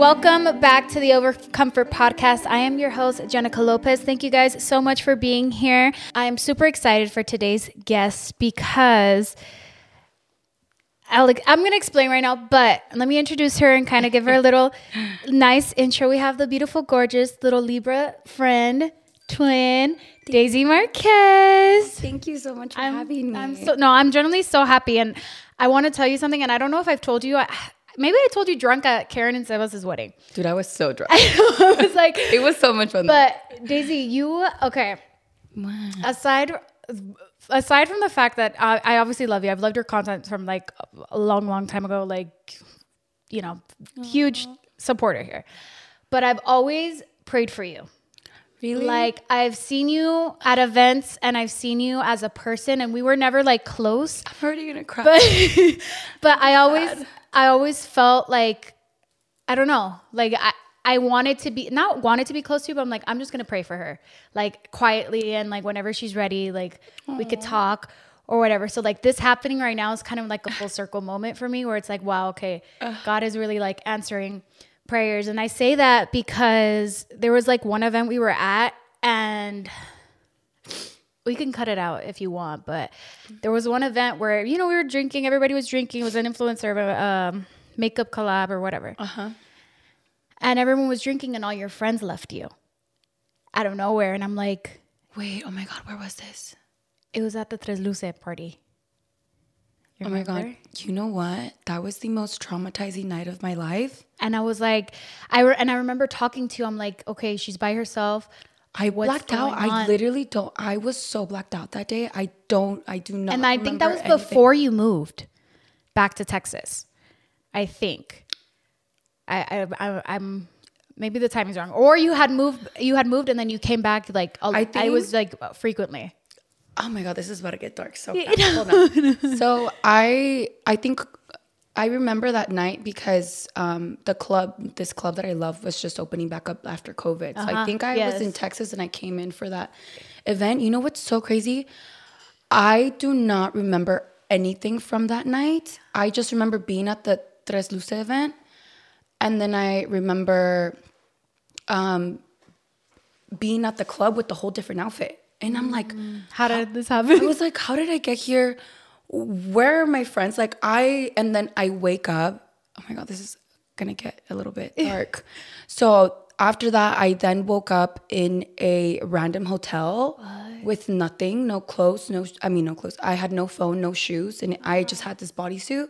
Welcome back to the Over Comfort podcast. I am your host, Jenicka Lopez. Thank you guys so much for being here. I'm super excited for today's guest because I'll, I'm going to explain right now, but let me introduce her and kind of give her a little nice intro. We have the beautiful, gorgeous little Libra friend, twin, Daisy Marquez. Thank you so much for I'm, having me. I'm so no, I'm generally so happy, and I want to tell you something. And I don't know if I've told you. I, maybe I told you drunk at Karen and Sebas's wedding. Dude, I was so drunk. I was like, it was so much fun. but Daisy, you okay? Aside aside from the fact that I, I obviously love you, I've loved your content from like a long, long time ago. Like, you know, huge supporter here. But I've always prayed for you. Really? Like I've seen you at events and I've seen you as a person and we were never like close. I'm already gonna cry. But but I always I always felt like I don't know, like I I wanted to be not wanted to be close to you, but I'm like I'm just gonna pray for her, like quietly and like whenever she's ready, like we could talk or whatever. So like this happening right now is kind of like a full circle moment for me, where it's like wow, okay, God is really like answering prayers, and I say that because there was like one event we were at and we can cut it out if you want, but there was one event where you know we were drinking, everybody was drinking. It was an influencer, um, makeup collab or whatever, uh-huh. and everyone was drinking, and all your friends left you out of nowhere, and I'm like, Wait, oh my god, where was this? it was at the Tres Luce party. You Oh my god. You know what? That was the most traumatizing night of my life. And I was like, I re- and I remember talking to you. I'm like, okay, she's by herself. I What's blacked out. going I literally don't I was so blacked out that day. I don't I do not and I think that was anything. before you moved back to Texas. I think. I, I, I I'm maybe the timing's wrong, or you had moved. You had moved, and then you came back. Like i was like frequently. Oh my god, this is about to get dark so fast. Hold on. so I I think I remember that night because um, the club, this club that I love, was just opening back up after COVID. So I think I was in. Texas and I came in for that event. You know what's so crazy? I do not remember anything from that night. I just remember being at the Tres Luce event, and then I remember um, being at the club with the whole different outfit. And I'm like, mm. How did this happen? I was like, how did I get here? Where are my friends? Like I and then I wake up. Oh my god, this is gonna get a little bit dark. so after that, I then woke up in a random hotel with nothing, no clothes, no I mean no clothes. I had no phone, no shoes, and I just had this bodysuit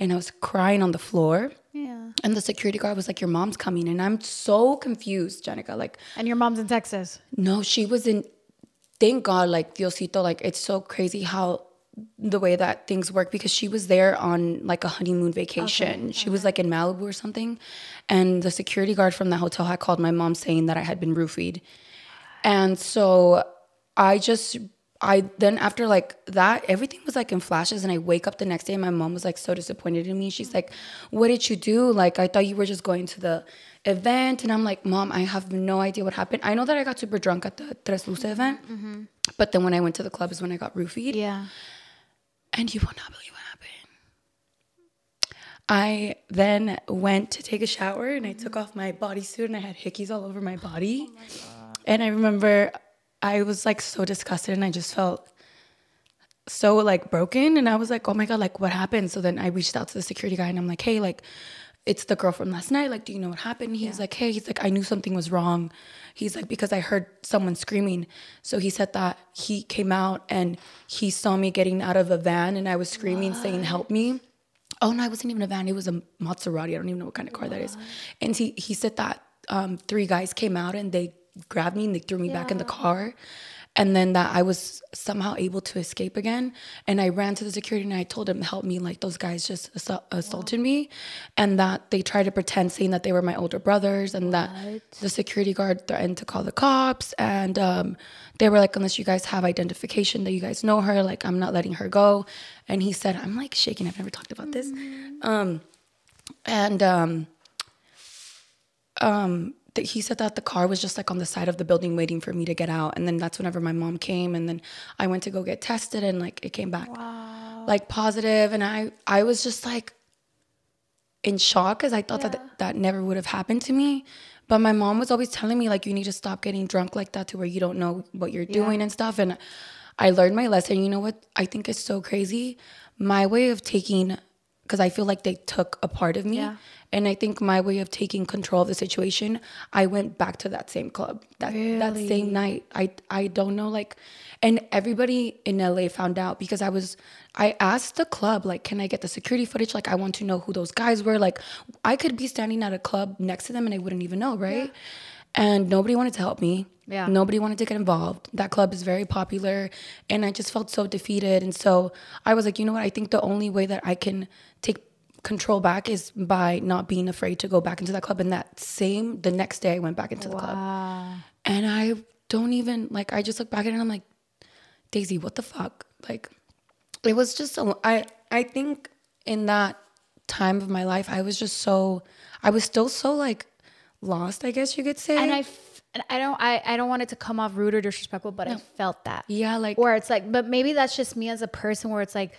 and I was crying on the floor. Yeah. And the security guard was like, Your mom's coming. And I'm so confused, Jenicka. Like, And your mom's in Texas. no, she was in. Thank God, like Diosito, like it's so crazy how the way that things work because she was there on like a honeymoon vacation. She was like in Malibu or something, and the security guard from the hotel had called my mom saying that I had been roofied, and so I just I then after like that, everything was like in flashes, and I wake up the next day, and my mom was like so disappointed in me. She's like, "What did you do? Like, I thought you were just going to the event," and I'm like, "Mom, I have no idea what happened. I know that I got super drunk at the Tres Luces event, mm-hmm. but then when I went to the club is when I got roofied, Yeah. and you will not believe what happened." I then went to take a shower and I took mm-hmm. off my bodysuit and I had hickeys all over my body. Oh my and I remember I was like so disgusted and I just felt so like broken and I was like, "Oh my god, like what happened?" So then I reached out to the security guy and I'm like, "Hey, like it's the girl from last night. Like, do you know what happened?" He's like, "Hey, he's like I knew something was wrong." He's like because I heard someone screaming. So he said that he came out and he saw me getting out of a van and I was screaming saying, "Help me." Oh no, it wasn't even a van. It was a Maserati. I don't even know what kind of car that is. And he he said that um, three guys came out and they grabbed me and they threw me back in the car. And then that I was somehow able to escape again. And I ran to the security and I told him, help me. Like those guys just assault- assaulted me. And that they tried to pretend saying that they were my older brothers and that the security guard threatened to call the cops. And um, they were like, unless you guys have identification that you guys know her, like I'm not letting her go. And he said, I'm like shaking. I've never talked about this. Um, and um, um, th- he said that the car was just like on the side of the building waiting for me to get out. And then that's whenever my mom came, and then I went to go get tested, and like it came back like positive, and I I was just like in shock because I thought that that never would have happened to me. But my mom was always telling me like you need to stop getting drunk like that to where you don't know what you're doing and stuff. And I learned my lesson. You know what I think is so crazy? My way of taking because I feel like they took a part of me. Yeah. And I think my way of taking control of the situation, I went back to that same club that that same night. I I don't know like, and everybody in LA found out because I was. I asked the club like, can I get the security footage? Like, I want to know who those guys were. Like, I could be standing at a club next to them and I wouldn't even know, right? And nobody wanted to help me. Yeah. Nobody wanted to get involved. That club is very popular. And I just felt so defeated. And so I was like, you know what? I think the only way that I can take control back is by not being afraid to go back into that club. And that same, the next day, I went back into the club. And I don't even, like, I just look back at it and I'm like, Daisy, what the fuck? Like, it was just, so, I, I think in that time of my life, I was just so, I was still so, like, lost, I guess you could say. And I, f- and I don't, I, I don't want it to come off rude or disrespectful, but I felt that. Yeah, like- where it's like, but maybe that's just me as a person, where it's like,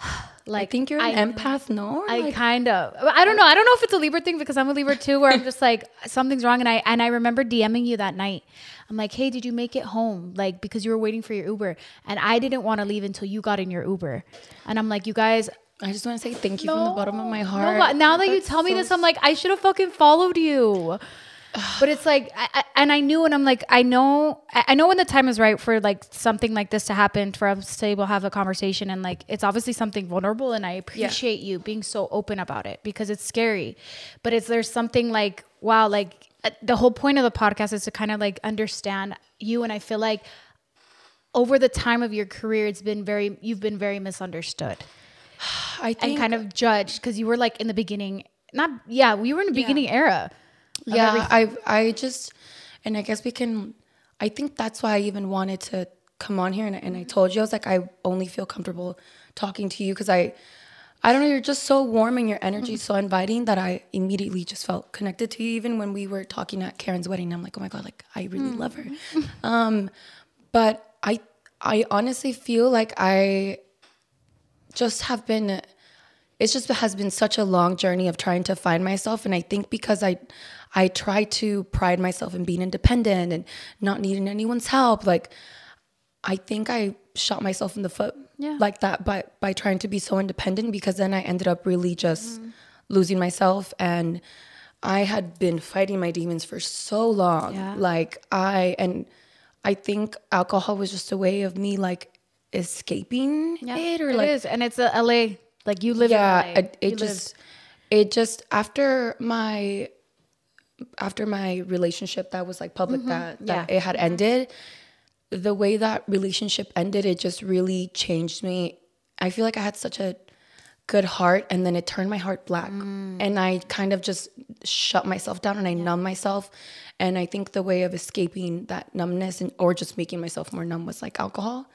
like I think you're an empath, no? I like- kind of. I don't know. I don't know if it's a Libra thing because I'm a Libra too, where I'm just like something's wrong, and I and I remember DMing you that night. I'm like, hey, did you make it home? Like because you were waiting for your Uber, and I didn't want to leave until you got in your Uber, and I'm like, you guys. I just want to say thank you from the bottom of my heart. No, but now that you That's tell me this, I'm like, I should have fucking followed you. But it's like, I, I, and I knew, and I'm like, I know, I I know when the time is right for like something like this to happen, for us to able to have a conversation, and like it's obviously something vulnerable, and I appreciate you being so open about it because it's scary, but it's there's something like wow, like uh, the whole point of the podcast is to kind of like understand you, and I feel like over the time of your career, it's been very, you've been very misunderstood I and think kind of judged because you were like in the beginning not yeah we were in the beginning era of yeah i i just and i guess we can i think that's why i even wanted to come on here and, and i mm-hmm. told you i was like i only feel comfortable talking to you because i i don't know you're just so warm and your energy mm-hmm. is so inviting that i immediately just felt connected to you even when we were talking at karen's wedding i'm like oh my god like i really love her. Mm-hmm. Um but i i honestly feel like i just have been it's just has been such a long journey of trying to find myself and i think because i i try to pride myself in being independent and not needing anyone's help like i think i shot myself in the foot Yeah. like that by by trying to be so independent because then i ended up really just mm-hmm. losing myself and i had been fighting my demons for so long Yeah. like i and i think alcohol was just a way of me like escaping it or it like is and it's uh, a la like you live yeah it, it just lived- it just after my after my relationship that was like public mm-hmm. that, that Mm-hmm. Yeah. it had mm-hmm. ended the way that relationship ended it just really changed me. I feel like i had such a good heart and then it turned my heart black. Mm. And i kind of just shut myself down and i numb myself. And i think the way of escaping that numbness and or just making myself more numb was like alcohol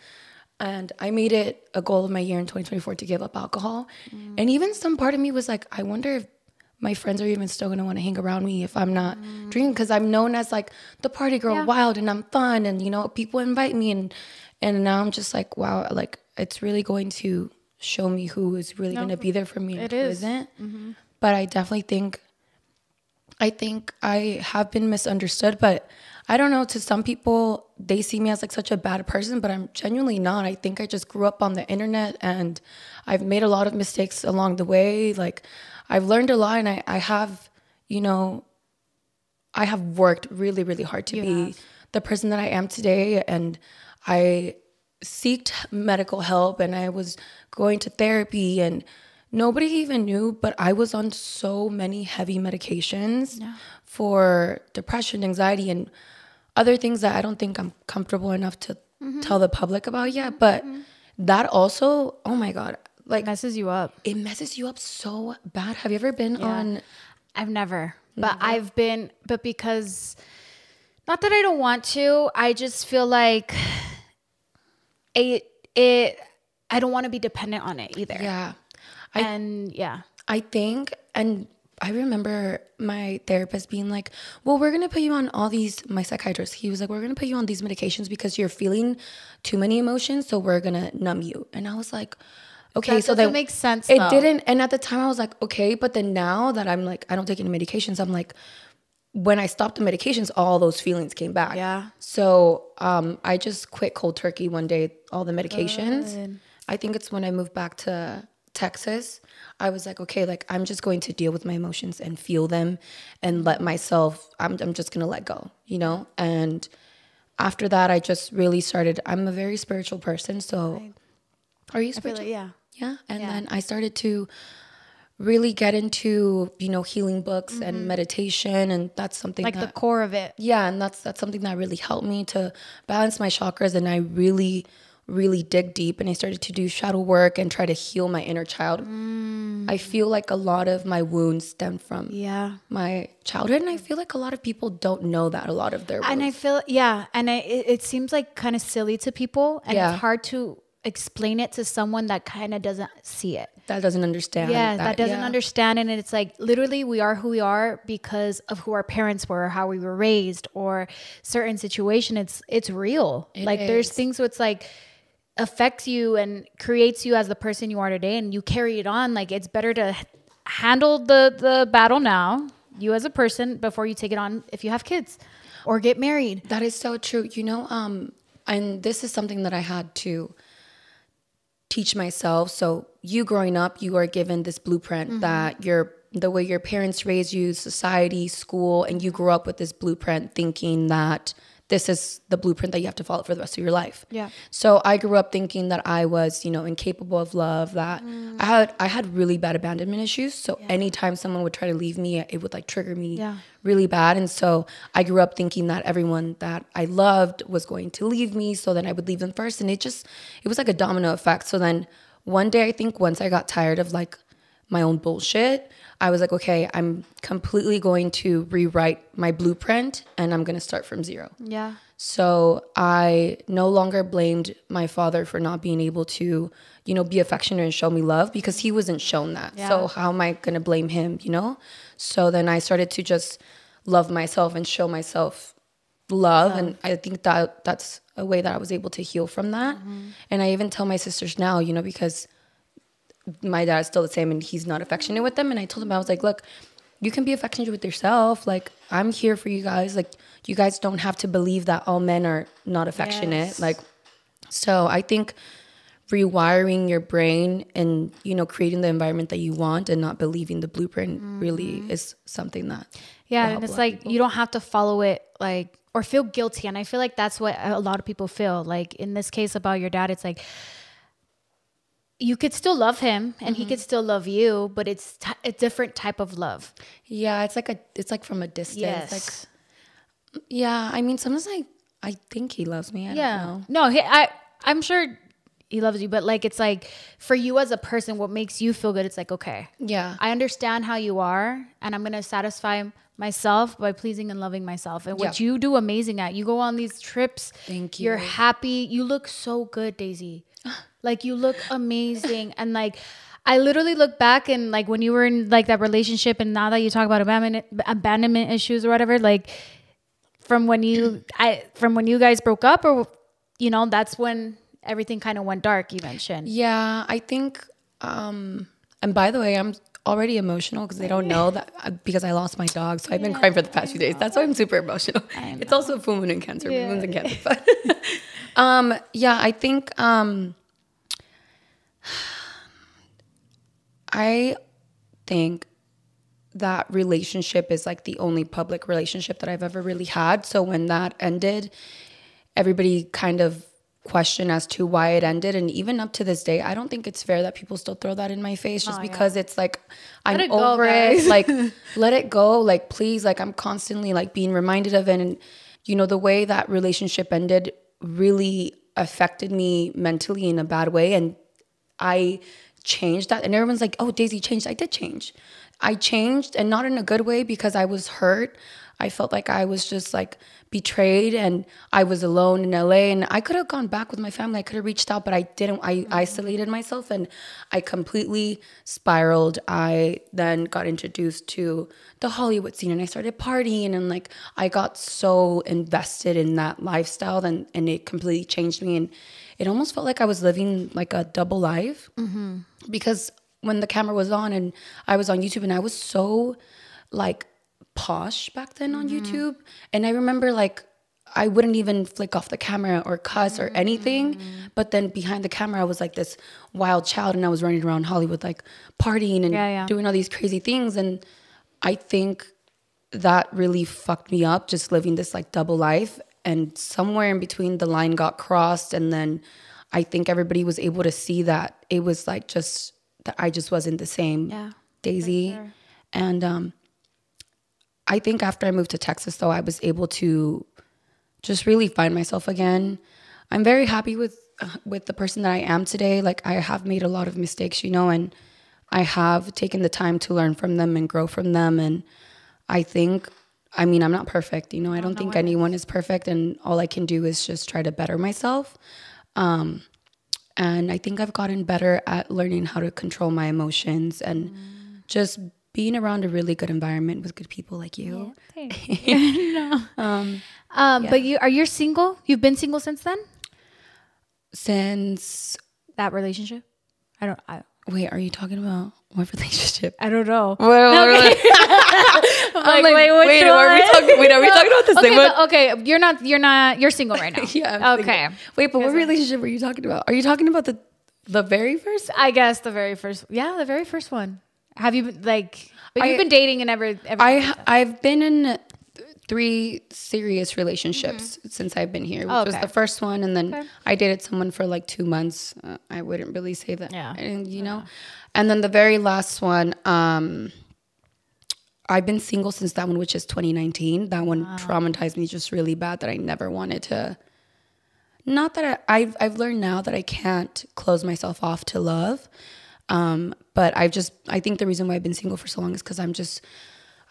and i made it a goal of my year in 2024 to give up alcohol and even some part of me was like i wonder if my friends are even still gonna want to hang around me if I'm not drinking because I'm known as like the party girl, wild, and I'm fun, and you know people invite me, and and now I'm just like wow, like it's really going to show me who is really gonna be there for me and who is. isn't. Mm-hmm. But I definitely think I think I have been misunderstood, but I don't know. To some people, they see me as like such a bad person, but I'm genuinely not. I think I just grew up on the internet and I've made a lot of mistakes along the way. Like, I've learned a lot and I, I have, you know, I have worked really, really hard to be the person that I am today. And I seeked medical help and I was going to therapy and nobody even knew, but I was on so many heavy medications for depression, anxiety, and other things that I don't think I'm comfortable enough to mm-hmm. tell the public about yet. But mm-hmm. that also, oh my God, like messes you up. it messes you up so bad. Have you ever been on? I've never, but I've been, but because not that I don't want to, I just feel like it, it, I don't want to be dependent on it either. Yeah. and yeah, I think, and I remember my therapist being like, Well, we're gonna put you on all these, my psychiatrist, he was like, We're gonna put you on these medications because you're feeling too many emotions, so we're gonna numb you. And I was like, Okay, That so that makes sense, It though. didn't. And at the time, I was like, Okay, but then now that I'm like, I don't take any medications, I'm like, when I stopped the medications, all those feelings came back. Yeah. So um, I just quit cold turkey one day, all the medications. I think it's when I moved back to Texas. I was like, okay, like I'm just going to deal with my emotions and feel them and let myself, I'm, I'm just going to let go, you know? And after that, I just really started, I'm a very spiritual person. So are you spiritual? like, yeah. Yeah. And Yeah. then I started to really get into, you know, healing books and mm-hmm. meditation. And that's something Like that, the core of it. yeah, and that's that's something that really helped me to balance my chakras and I really really dig deep and I started to do shadow work and try to heal my inner child. Mm. I feel like a lot of my wounds stem from Yeah. my childhood and I feel like a lot of people don't know that a lot of their And I wounds. feel, yeah. And I, it, it seems like kind of silly to people. And Yeah. it's hard to explain it to someone that kind of doesn't see it. that doesn't understand yeah, that, doesn't yeah. understand. And it's like literally we are who we are because of who our parents were, how we were raised, or certain situation. It's it's real. like there's things where it's like affects you and creates you as the person you are today and you carry it on. Like it's better to handle the the battle now, you as a person, before you take it on if you have kids or get married. That is so true. You know, um, and this is something that I had to teach myself. So you growing up, you are given this blueprint that your the way your parents raised you, society, school, and you grew up with this blueprint thinking that this is the blueprint that you have to follow for the rest of your life. Yeah. So I grew up thinking that I was, you know, incapable of love, that mm. I had I had really bad abandonment issues. So anytime someone would try to leave me, it would like trigger me Yeah. really bad. And so I grew up thinking that everyone that I loved was going to leave me. So then I would leave them first. And it just, it was like a domino effect. So then one day, I think once I got tired of like my own bullshit, I was like, okay, I'm completely going to rewrite my blueprint and I'm going to start from zero. Yeah. So I no longer blamed my father for not being able to, you know, be affectionate and show me love because he wasn't shown that. Yeah. So how am I going to blame him, you know? So then I started to just love myself and show myself love and I think that that's a way that I was able to heal from that. Mm-hmm. And I even tell my sisters now, you know, because my dad's still the same and he's not affectionate with them. And I told him, I was like, look, you can be affectionate with yourself. Like, I'm here for you guys. Like, you guys don't have to believe that all men are not affectionate. Yes. Like, so I think rewiring your brain and, you know, creating the environment that you want and not believing the blueprint really mm-hmm. is something that. Yeah, and it's like people. you don't have to follow it like or feel guilty. And I feel like that's what a lot of people feel. Like in this case about your dad, it's like you could still love him and he Mm-hmm. could still love you, but it's t- a different type of love. Yeah, it's like a, it's like from a distance. Yes. Like, yeah, I mean, sometimes I, I think he loves me. I yeah. don't know. No, he, I I'm sure he loves you. But like, it's like for you as a person, what makes you feel good? It's like, okay, Yeah. I understand how you are, and I'm gonna satisfy myself by pleasing and loving myself. And what Yeah. you do amazing at, you go on these trips. Thank you you're happy. You look so good, Daisy. Like you look amazing, and like. I literally look back and like when you were in like that relationship, and now that you talk about abandonment abandonment issues or whatever, like from when you I from when you guys broke up, or you know that's when everything kind of went dark. You mentioned, Yeah, I think. Um, and by the way, I'm already emotional because they don't know that uh, because I lost my dog. So I've been crying for the past few days. That's why I'm super emotional. It's also a full moon in Cancer, full moon's in Cancer. But um, yeah, I think um, I think that relationship is like the only public relationship that I've ever really had. So when that ended, everybody kind of questioned as to why it ended. And even up to this day, I don't think it's fair that people still throw that in my face just oh, because it's like I'm it over guys. it. Like let it go. Like please, like I'm constantly like being reminded of it. And you know, the way that relationship ended really affected me mentally in a bad way. And I changed that. And everyone's like, oh, Daisy changed. I did change. I changed and not in a good way because I was hurt. I felt like I was just like betrayed and I was alone in LA and I could have gone back with my family. I could have reached out, but I didn't. I mm-hmm. isolated myself and I completely spiraled. I then got introduced to the Hollywood scene and I started partying and like I got so invested in that lifestyle and, and it completely changed me. And it almost felt like I was living like a double life mm-hmm. because when the camera was on and I was on YouTube and I was so like posh back then on YouTube. And I remember like I wouldn't even flick off the camera or cuss or anything. But then behind the camera I was like this wild child and I was running around Hollywood like partying and Yeah, yeah. doing all these crazy things. And I think that really fucked me up just living this like double life. And somewhere in between the line got crossed. And then I think everybody was able to see that it was like just that I just wasn't the same Yeah, Daisy. and um I think after I moved to Texas though I was able to just really find myself again. I'm very happy with uh, with the person that I am today. Like I have made a lot of mistakes, you know, and I have taken the time to learn from them and grow from them and I think I mean, I'm not perfect, you know. I don't think anyone is perfect and all I can do is just try to better myself. Um and I think I've gotten better at learning how to control my emotions and just being around a really good environment with good people like you. um, but you are you single? You've been single since then? Since That relationship? I don't. I, wait, are you talking about what relationship? I don't know. Well, I'm like, wait, wait, are we talking? Wait, are we talking about the okay, same one? okay, you're not. You're not. You're single right now. Yeah. I'm Okay. single. Wait, but what relationship were you talking about? Are you talking about the the very first? I guess the very first. Yeah, the very first one. Have you been like? But I- you've been dating and ever. ever I I've been in three serious relationships since I've been here, which was Okay. the first one, and then I dated someone for like two months. Uh, I wouldn't really say that, Yeah. and you know, and then the very last one. um I've been single since that one, which is 2019. That one traumatized me just really bad that I never wanted to. Not that I, I've I've learned now that I can't close myself off to love, um, but I've just I think the reason why I've been single for so long is because I'm just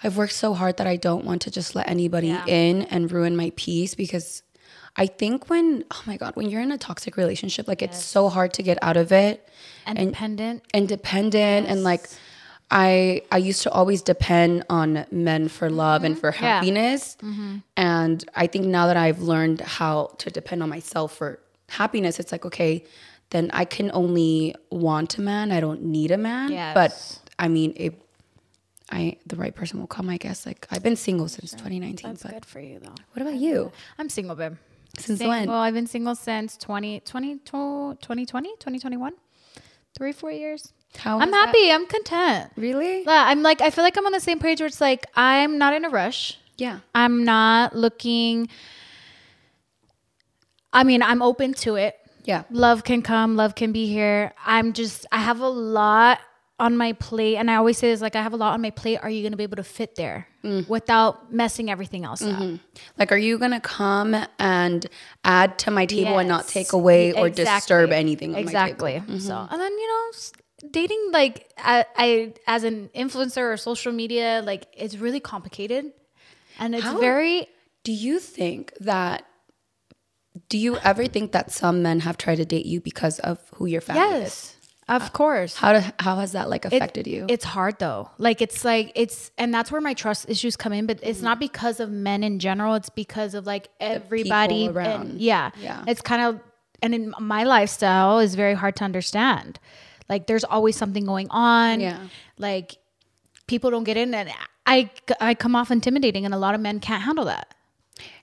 I've worked so hard that I don't want to just let anybody in and ruin my peace because I think when oh my god when you're in a toxic relationship like it's so hard to get out of it independent. independent and like I I used to always depend on men for love and for Yeah. happiness. And I think now that I've learned how to depend on myself for happiness, it's like okay, then I can only want a man. I don't need a man. Yes. But I mean, it I the right person will come, I guess. Like I've been single since 2019. That's good for you though. what about you? I'm single, babe. Since Single, when? Well, I've been single since 20, 20, 2020, 2021. Three, four years. How I'm was that? happy. I'm content. Really? Yeah, I'm like, I feel like I'm on the same page where it's like, I'm not in a rush. Yeah. I'm not looking. I mean, I'm open to it. Yeah. Love can come, love can be here. I'm just, I have a lot on my plate, and I always say this like I have a lot on my plate. Are you going to be able to fit there Mm. without messing everything else Mm-hmm. up? Like, are you gonna come and add to my table and not take away or Exactly. disturb anything? On exactly. Mm-hmm. So, and then you know, dating like I, I as an influencer or social media, like it's really complicated, and it's How- very Do you think that? Do you ever think that some men have tried to date you because of who your family is? yes, of course. How do, how has that like It- affected you? It's hard though. Like it's like it's and that's where my trust issues come in, but it's mm-hmm. not because of men in general, it's because of like everybody around. and yeah. Yeah. It's kind of and in my lifestyle is very hard to understand. Like there's always something going on. Yeah. Like people don't get in and I I come off intimidating and a lot of men can't handle that.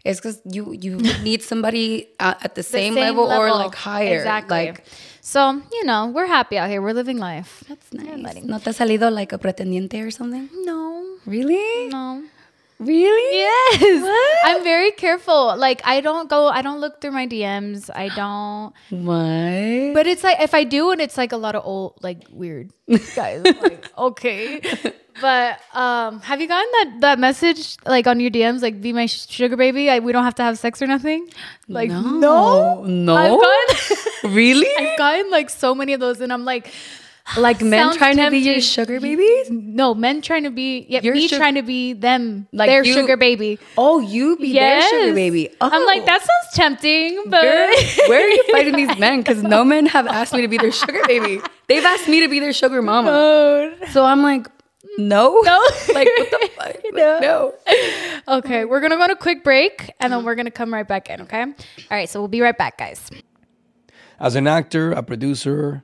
It's because you you need somebody at, the, The same, level, or like higher. Exactly. Like so, you know, we're happy out here. We're living life. that's nice. ¿No te ha salido like a pretendiente or something? No. Really? No. Really? Yes. What? I'm very careful. Like I don't go I don't look through my DMs. I don't What? But it's like if I do and it's like a lot of old like weird guys. Like, okay. But um have you gotten that that message like on your DMs like be my sugar baby? I, we don't have to have sex or nothing? Like no. no. I've gotten really? I've gotten like so many of those and I'm like like men Sounds trying to be your sugar babies? no, men trying to be yeah, Your me sug- trying to be them, Like their you- sugar baby. Oh, you be their sugar baby. Oh. I'm like, oh. that sounds tempting, but Girl, where are you finding these men? Because no men have asked me to be their sugar baby. They've asked me to be their sugar mama. Oh, So I'm like, no. No. like, what the fuck? Like, no. Okay, we're gonna go on a quick break and then we're gonna come right back in, okay? All right, so we'll be right back, guys. As an actor, a producer,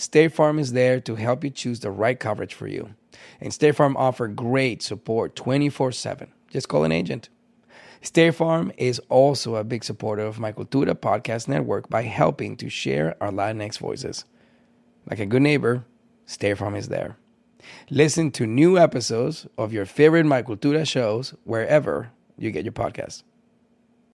State Farm is there to help you choose the right coverage for you. And State Farm offer great support 24/7. Just call an agent. State Farm is also a big supporter of my Cultura podcast network by helping to share our Latinx voices. Like a good neighbor, State Farm is there. Listen to new episodes of your favorite My Cultura shows wherever you get your podcasts.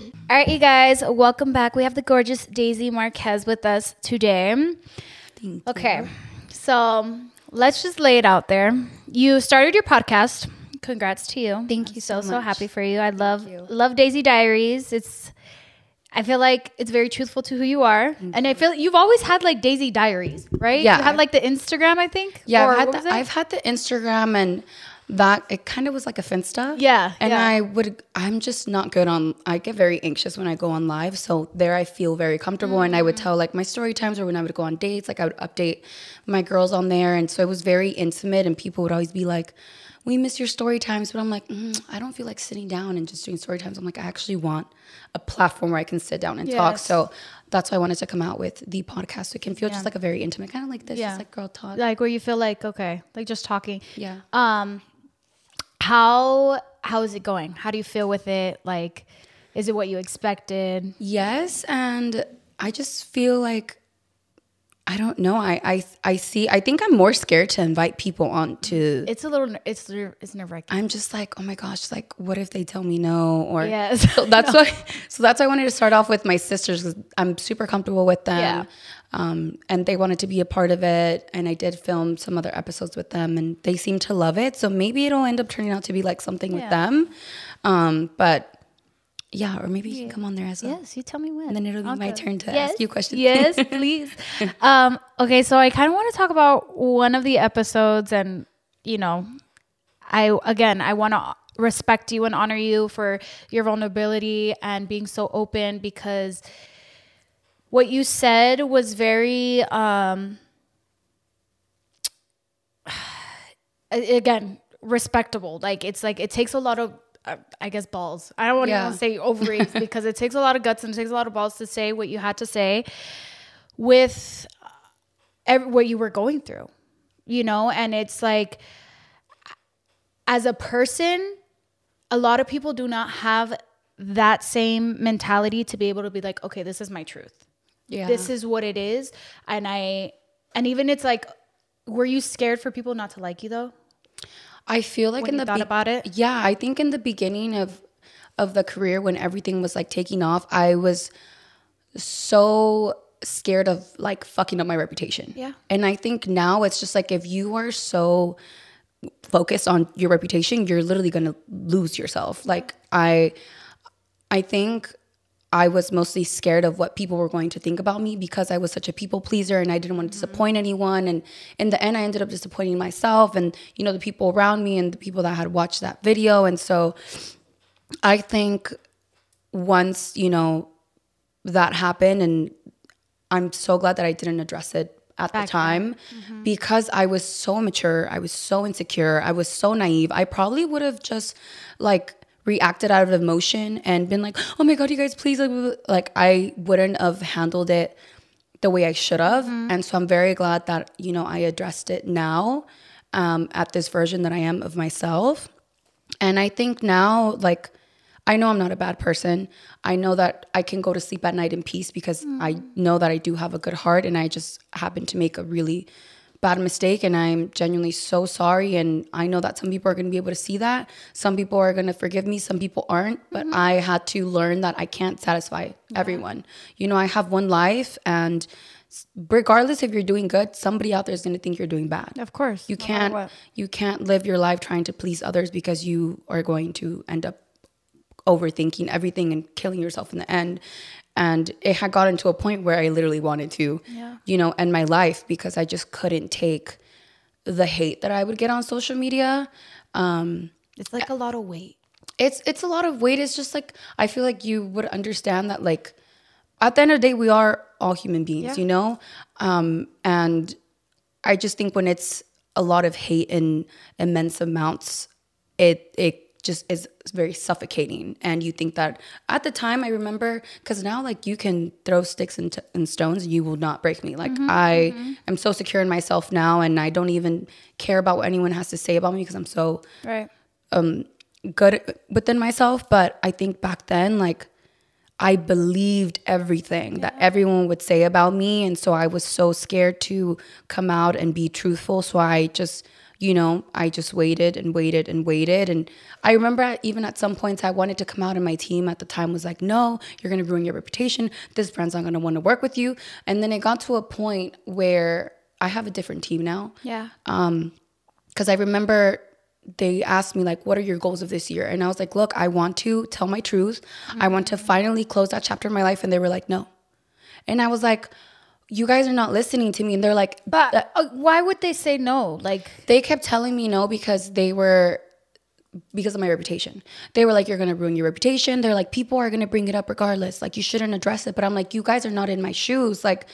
All right, you guys, welcome back. We have the gorgeous Daisy Marquez with us today. Thank Okay, so let's just lay it out there. You started your podcast. Congrats to you. Thank you so so so happy for you. I love love Daisy Diaries. It's I feel like it's very truthful to who you are, and I feel you've always had like Daisy Diaries, right? Yeah. you had like the Instagram, I think. Yeah, I've had, the. I've had the Instagram and that it kind of was like a Finsta. Yeah, And yeah. I would I'm just not good on I get very anxious when I go on live. So there I feel very comfortable and I would Mm. tell like my story times or when I would go on dates, like I would update my girls on there. And so it was very intimate and people would always be like, we miss your story times, but I'm like, mm, I don't feel like sitting down and just doing story times. I'm like, I actually want a platform where I can sit down and talk. So that's why I wanted to come out with the podcast. So it can feel just like a very intimate, kind of like this, Yeah. just like girl talk. like where you feel like okay, like just talking. Yeah. Um, how how is it going? How do you feel with it? Like, is it what you expected? Yes, and I just feel like I don't know. I, I I see. I think I'm more scared to invite people on to. It's a little. It's it's nerve wracking. I'm just like, oh my gosh, like what if they tell me no? Or Yes. So that's why. So that's why I wanted to start off with my sisters because I'm super comfortable with them. Yeah. Um, and they wanted to be a part of it, and I did film some other episodes with them, and they seem to love it. So maybe it'll end up turning out to be like something with them. Um, but yeah, or maybe you can come on there as well. Yes, you tell me when. And then it'll be my turn to ask you questions. Yes, please. um, okay, so I kind of want to talk about one of the episodes, and you know, I again, I want to respect you and honor you for your vulnerability and being so open because what you said was very um again respectable. Like it's like it takes a lot of uh, i guess balls. I don't want to Yeah. even say ovaries because it takes a lot of guts and it takes a lot of balls to say what you had to say with uh, ev- what you were going through you know? And it's like as a person a lot of people do not have that same mentality to be able to be like okay this is my truth Yeah. this is what it is and i and even it's like were you scared for people not to like you though I feel like when in the thought about it? Yeah, I think in the beginning of of the career when everything was like taking off, I was so scared of like fucking up my reputation. Yeah. And I think now it's just like if you are so focused on your reputation, you're literally going to lose yourself. Like I I think I was mostly scared of what people were going to think about me because I was such a people pleaser and I didn't want to disappoint mm-hmm. anyone. And in the end, I ended up disappointing myself and, you know, the people around me and the people that had watched that video. And so I think once, you know, that happened and I'm so glad that I didn't address it at the time mm-hmm. because I was so immature, I was so insecure, I was so naive. I probably would have just like reacted out of emotion and been like, "Oh my god, you guys please like, blah, blah," like I wouldn't have handled it the way I should have. And so I'm very glad that, you know, I addressed it now um, at this version that I am of myself. And I think now, like, I know I'm not a bad person. I know that I can go to sleep at night in peace because I know that I do have a good heart and I just happen to make a really bad mistake. And I'm genuinely so sorry. And I know that some people are going to be able to see that. Some people are going to forgive me, some people aren't. But mm-hmm. I had to learn that I can't satisfy everyone. You know, I have one life and regardless if you're doing good somebody out there is going to think you're doing bad Of course, you no can't you can't live your life trying to please others because you are going to end up overthinking everything and killing yourself in the end and it had gotten to a point where i literally wanted to you know end my life because i just couldn't take the hate that i would get on social media. Um it's like a lot of weight. It's it's a lot of weight. It's just like i feel like you would understand that like at the end of the day we are all human beings you know? Um and i just think when it's a lot of hate in immense amounts it it just is very suffocating. And you think that at the time i remember because now like you can throw sticks and, t- and stones and you will not break me. Like i am so secure in myself now and i don't even care about what anyone has to say about me because i'm so right. um good within myself. But i think back then like i believed everything that everyone would say about me. And so i was so scared to come out and be truthful. So i just you know i just waited and waited and waited. And i remember even at some points i wanted to come out and my team at the time was like no you're going to ruin your reputation. This brand's not going to want to work with you. And then it got to a point where i have a different team now. Yeah. Um, because I remember they asked me like what are your goals of this year? And i was like look i want to tell my truth. I want to finally close that chapter in my life. And they were like no. And i was like you guys are not listening to me and they're like but uh, why would they say no like they kept telling me no because they were because of my reputation. They were like, You're gonna ruin your reputation. They're like, People are gonna bring it up regardless. Like, you shouldn't address it. But I'm like, You guys are not in my shoes. Like,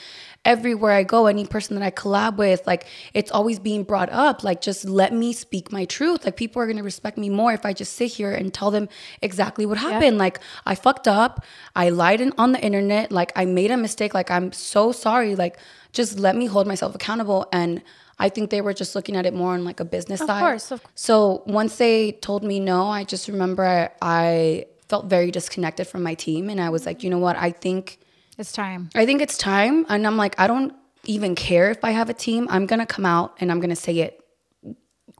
everywhere I go, any person that I collab with, like, it's always being brought up. Like, just let me speak my truth. Like, people are gonna respect me more if I just sit here and tell them exactly what happened. Like, I fucked up. I lied in, on the internet. Like, I made a mistake. Like, I'm so sorry. Like, just let me hold myself accountable. And I think they were just looking at it more on like a business side. course, of course. So once they told me no, I just remember I, I felt very disconnected from my team, and I was like, you know what? I think it's time I think it's time, and I'm like, I don't even care if I have a team. I'm gonna come out and I'm gonna say it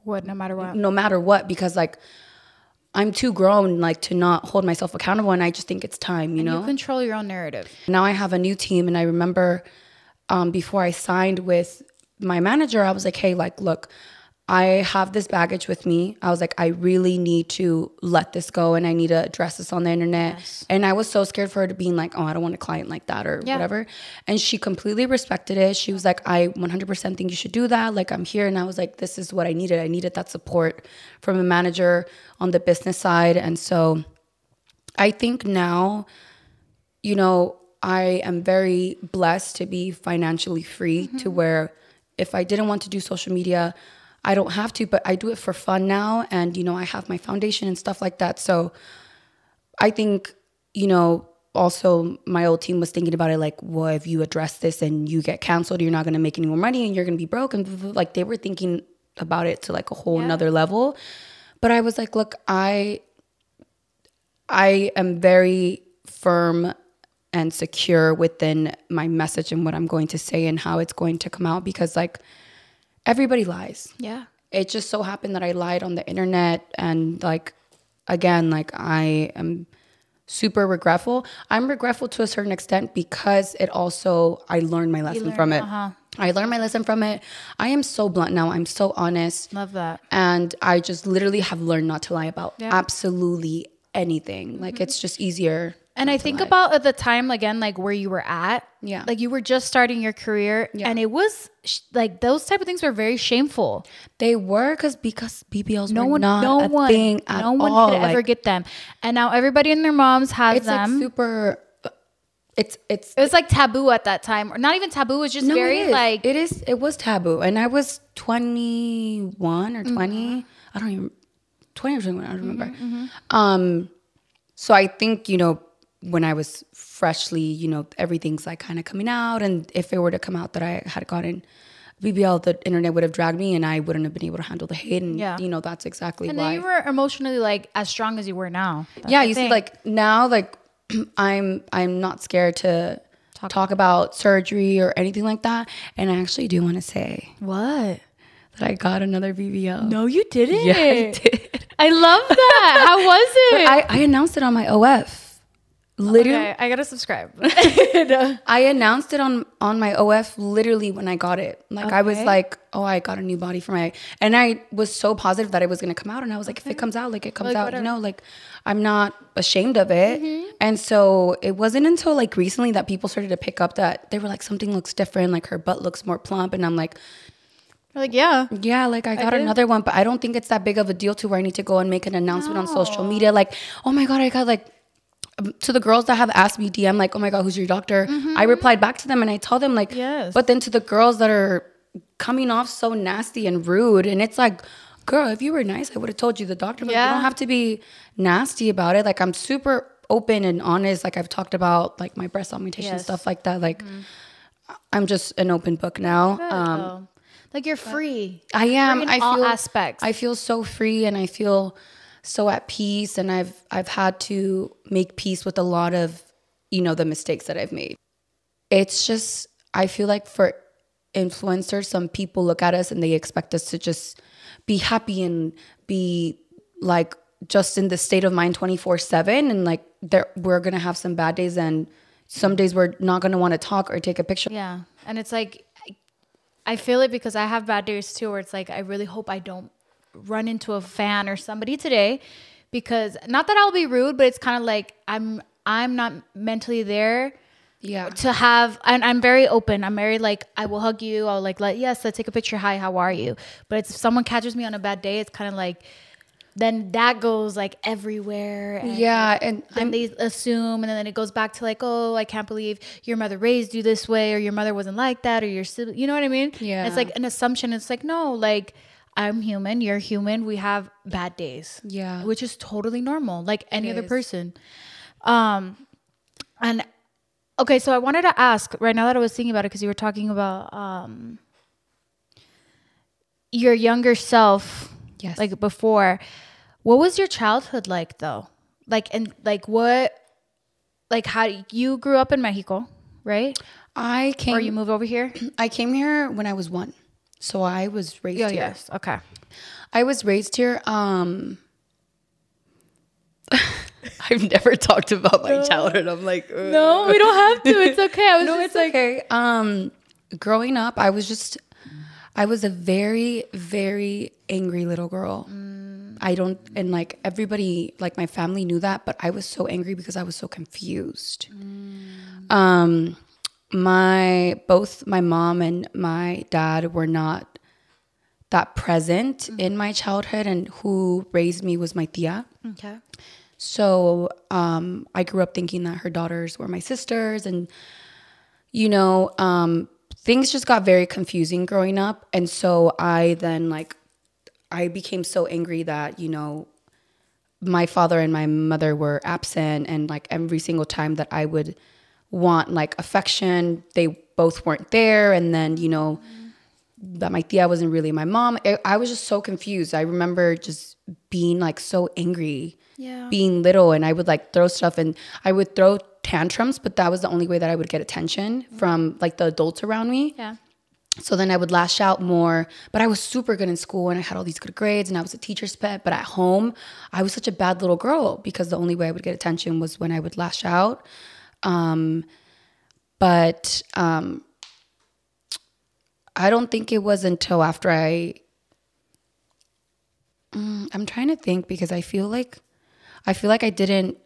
What? No matter what. no matter what because like I'm too grown like to not hold myself accountable and I just think it's time, you know. You control your own narrative. now I have a new team and I remember um, before I signed with my manager, I was like, hey, like, look, I have this baggage with me. I was like, I really need to let this go and I need to address this on the internet. And I was so scared for her to being like, oh, I don't want a client like that or Yeah. whatever. And she completely respected it. She was like, I 100% think you should do that. Like, I'm here. And I was like, this is what I needed. I needed that support from a manager on the business side. And so I think now, you know, I am very blessed to be financially free to mm-hmm. where if I didn't want to do social media, I don't have to, but I do it for fun now. And, you know, I have my foundation and stuff like that. So I think, you know, also my old team was thinking about it like, well, if you address this and you get canceled, you're not going to make any more money and you're going to be broke. And like they were thinking about it to like a whole nother level. But I was like, look, I I am very firm and secure within my message and what I'm going to say and how it's going to come out because like everybody lies. Yeah. It just so happened that I lied on the internet and like again like I am super regretful. I'm regretful to a certain extent because it also I learned my lesson from it. Uh-huh. I learned my lesson from it. I am so blunt now. I'm so honest. Love that. And I just literally have learned not to lie about absolutely anything. Like mm-hmm. it's just easier. And I think about at the time again, like where you were at. Yeah. Like you were just starting your career, and it was sh- like those type of things were very shameful. They were because because BBLs No were one, not no a one, thing at no one all. could ever get them. And now everybody and their moms has it's them. like super. Uh, it's it's it was like taboo at that time, or not even taboo. It was just no, very it like it is. It was taboo, and I was twenty one or 20 mm-hmm. I don't even twenty or twenty one. I don't mm-hmm, remember. Mm-hmm. Um, so I think you know when I was freshly, you know, everything's like kind of coming out, and if it were to come out that I had gotten BBL, the internet would have dragged me, and I wouldn't have been able to handle the hate, and Yeah. you know that's exactly And why. you were emotionally like as strong as you were now. That's yeah you see like now like i'm i'm not scared to talk. about surgery or anything like that and i actually do want to say what? that i got another bbl No, you didn't. yeah i did I love that. How was it? I, I announced it on my of literally okay, I gotta subscribe. i announced it on on my of literally when i got it like i was like oh i got a new body for my and i was so positive that it was to come out and i was like if it comes out like it comes Like, out whatever. you know like i'm not ashamed of it mm-hmm. and so it wasn't until like recently that people started to pick up that they were like something looks different like her butt looks more plump and i'm like like yeah. yeah, like I got did. another one, but I don't think it's that big of a deal to where I need to go and make an announcement on social media. Like, oh my God, I got like, to the girls that have asked me DM, like, oh my God, who's your doctor? I replied back to them and I tell them, like, Yes. but then to the girls that are coming off so nasty and rude, and it's like, girl, if you were nice, I would have told you the doctor. Like, you don't have to be nasty about it. Like, I'm super open and honest. Like, I've talked about like my breast augmentation, Yes. stuff like that. Like, I'm just an open book now. Um, Oh. like you're free. I am. Free I feel aspects. I feel so free and I feel so at peace and I've I've had to make peace with a lot of you know the mistakes that I've made. It's just I feel like for influencers some people look at us and they expect us to just be happy and be like just in the state of mind 24/7 and like there we're going to have some bad days and some days we're not going to want to talk or take a picture. Yeah. And it's like, I- I feel it because I have bad days too, where it's like, I really hope I don't run into a fan or somebody today because not that I'll be rude, but it's kind of like I'm, I'm not mentally there Yeah. to have, and I'm very open. I'm very like, I will hug you. I'll like, let, yes, let's take a picture. Hi, how are you? But it's, if someone catches me on a bad day, it's kind of like, then that goes like everywhere. and, Yeah, and then I'm they assume, and then it goes back to like, oh, I can't believe your mother raised you this way, or your mother wasn't like that, or your sibling. You know what I mean? Yeah. It's like an assumption. It's like no, like I'm human, you're human. We have bad days. Yeah. which is totally normal, like any other is. person. Um, and okay, so I wanted to ask right now that I was thinking about it because you were talking about um your younger self Yes. like before what was your childhood like though like and like what like how you grew up in mexico right I came. Or you moved over here? I came here when I was one, so I was raised here. yes. Okay. I was raised here. Um, I've never talked about my childhood. I'm like, "Ugh." No, we don't have to. It's okay. I was no, it's like, okay. Um, growing up, I was just, I was a very, very angry little girl. Mm. I don't, and like everybody, like my family knew that, but I was so angry because I was so confused. Mm. Um, my both my mom and my dad were not that present Mm-hmm. in my childhood, and who raised me was my tia. okay. So um, I grew up thinking that her daughters were my sisters, and you know, um, things just got very confusing growing up. And so I then like, I became so angry that you know, my father and my mother were absent, and like every single time that I would want like affection, they both weren't there, and then you know. That my tia wasn't really my mom. I I was just so confused. I remember just being like so angry Yeah. being little and I would like throw stuff and I would throw tantrums, but that was the only way that I would get attention mm-hmm. from like the adults around me. Yeah. So then I would lash out more, but I was super good in school and I had all these good grades and I was a teacher's pet. But at home, I was such a bad little girl because the only way I would get attention was when I would lash out. Um, but um, I don't think it was until after I. Mm, I'm trying to think because I feel like I feel like I didn't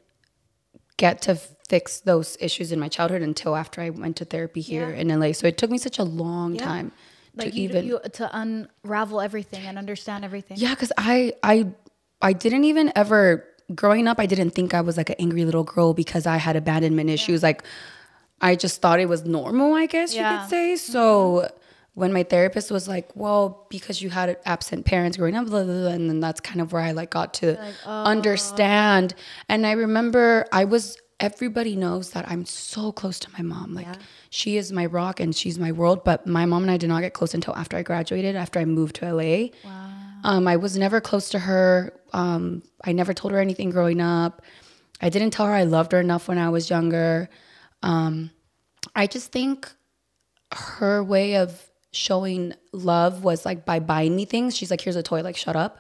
get to fix those issues in my childhood until after I went to therapy here in LA. So it took me such a long time Like to you, even you to unravel everything and understand everything. yeah, because I I I didn't even ever growing up. I didn't think I was like an angry little girl because I had abandonment issues. Like I just thought it was normal. I guess you could say. So mm-hmm. when my therapist was like, "Well, because you had absent parents growing up," blah, blah, blah, and then that's kind of where I like got to oh. understand. And I remember I was. Everybody knows that I'm so close to my mom. Like she is my rock and she's my world. But my mom and I did not get close until after I graduated. After I moved to LA. Um, I was never close to her. Um, I never told her anything growing up. I didn't tell her I loved her enough when I was younger. Um, I just think her way of showing love was like by buying me things. She's like, here's a toy, like, shut up.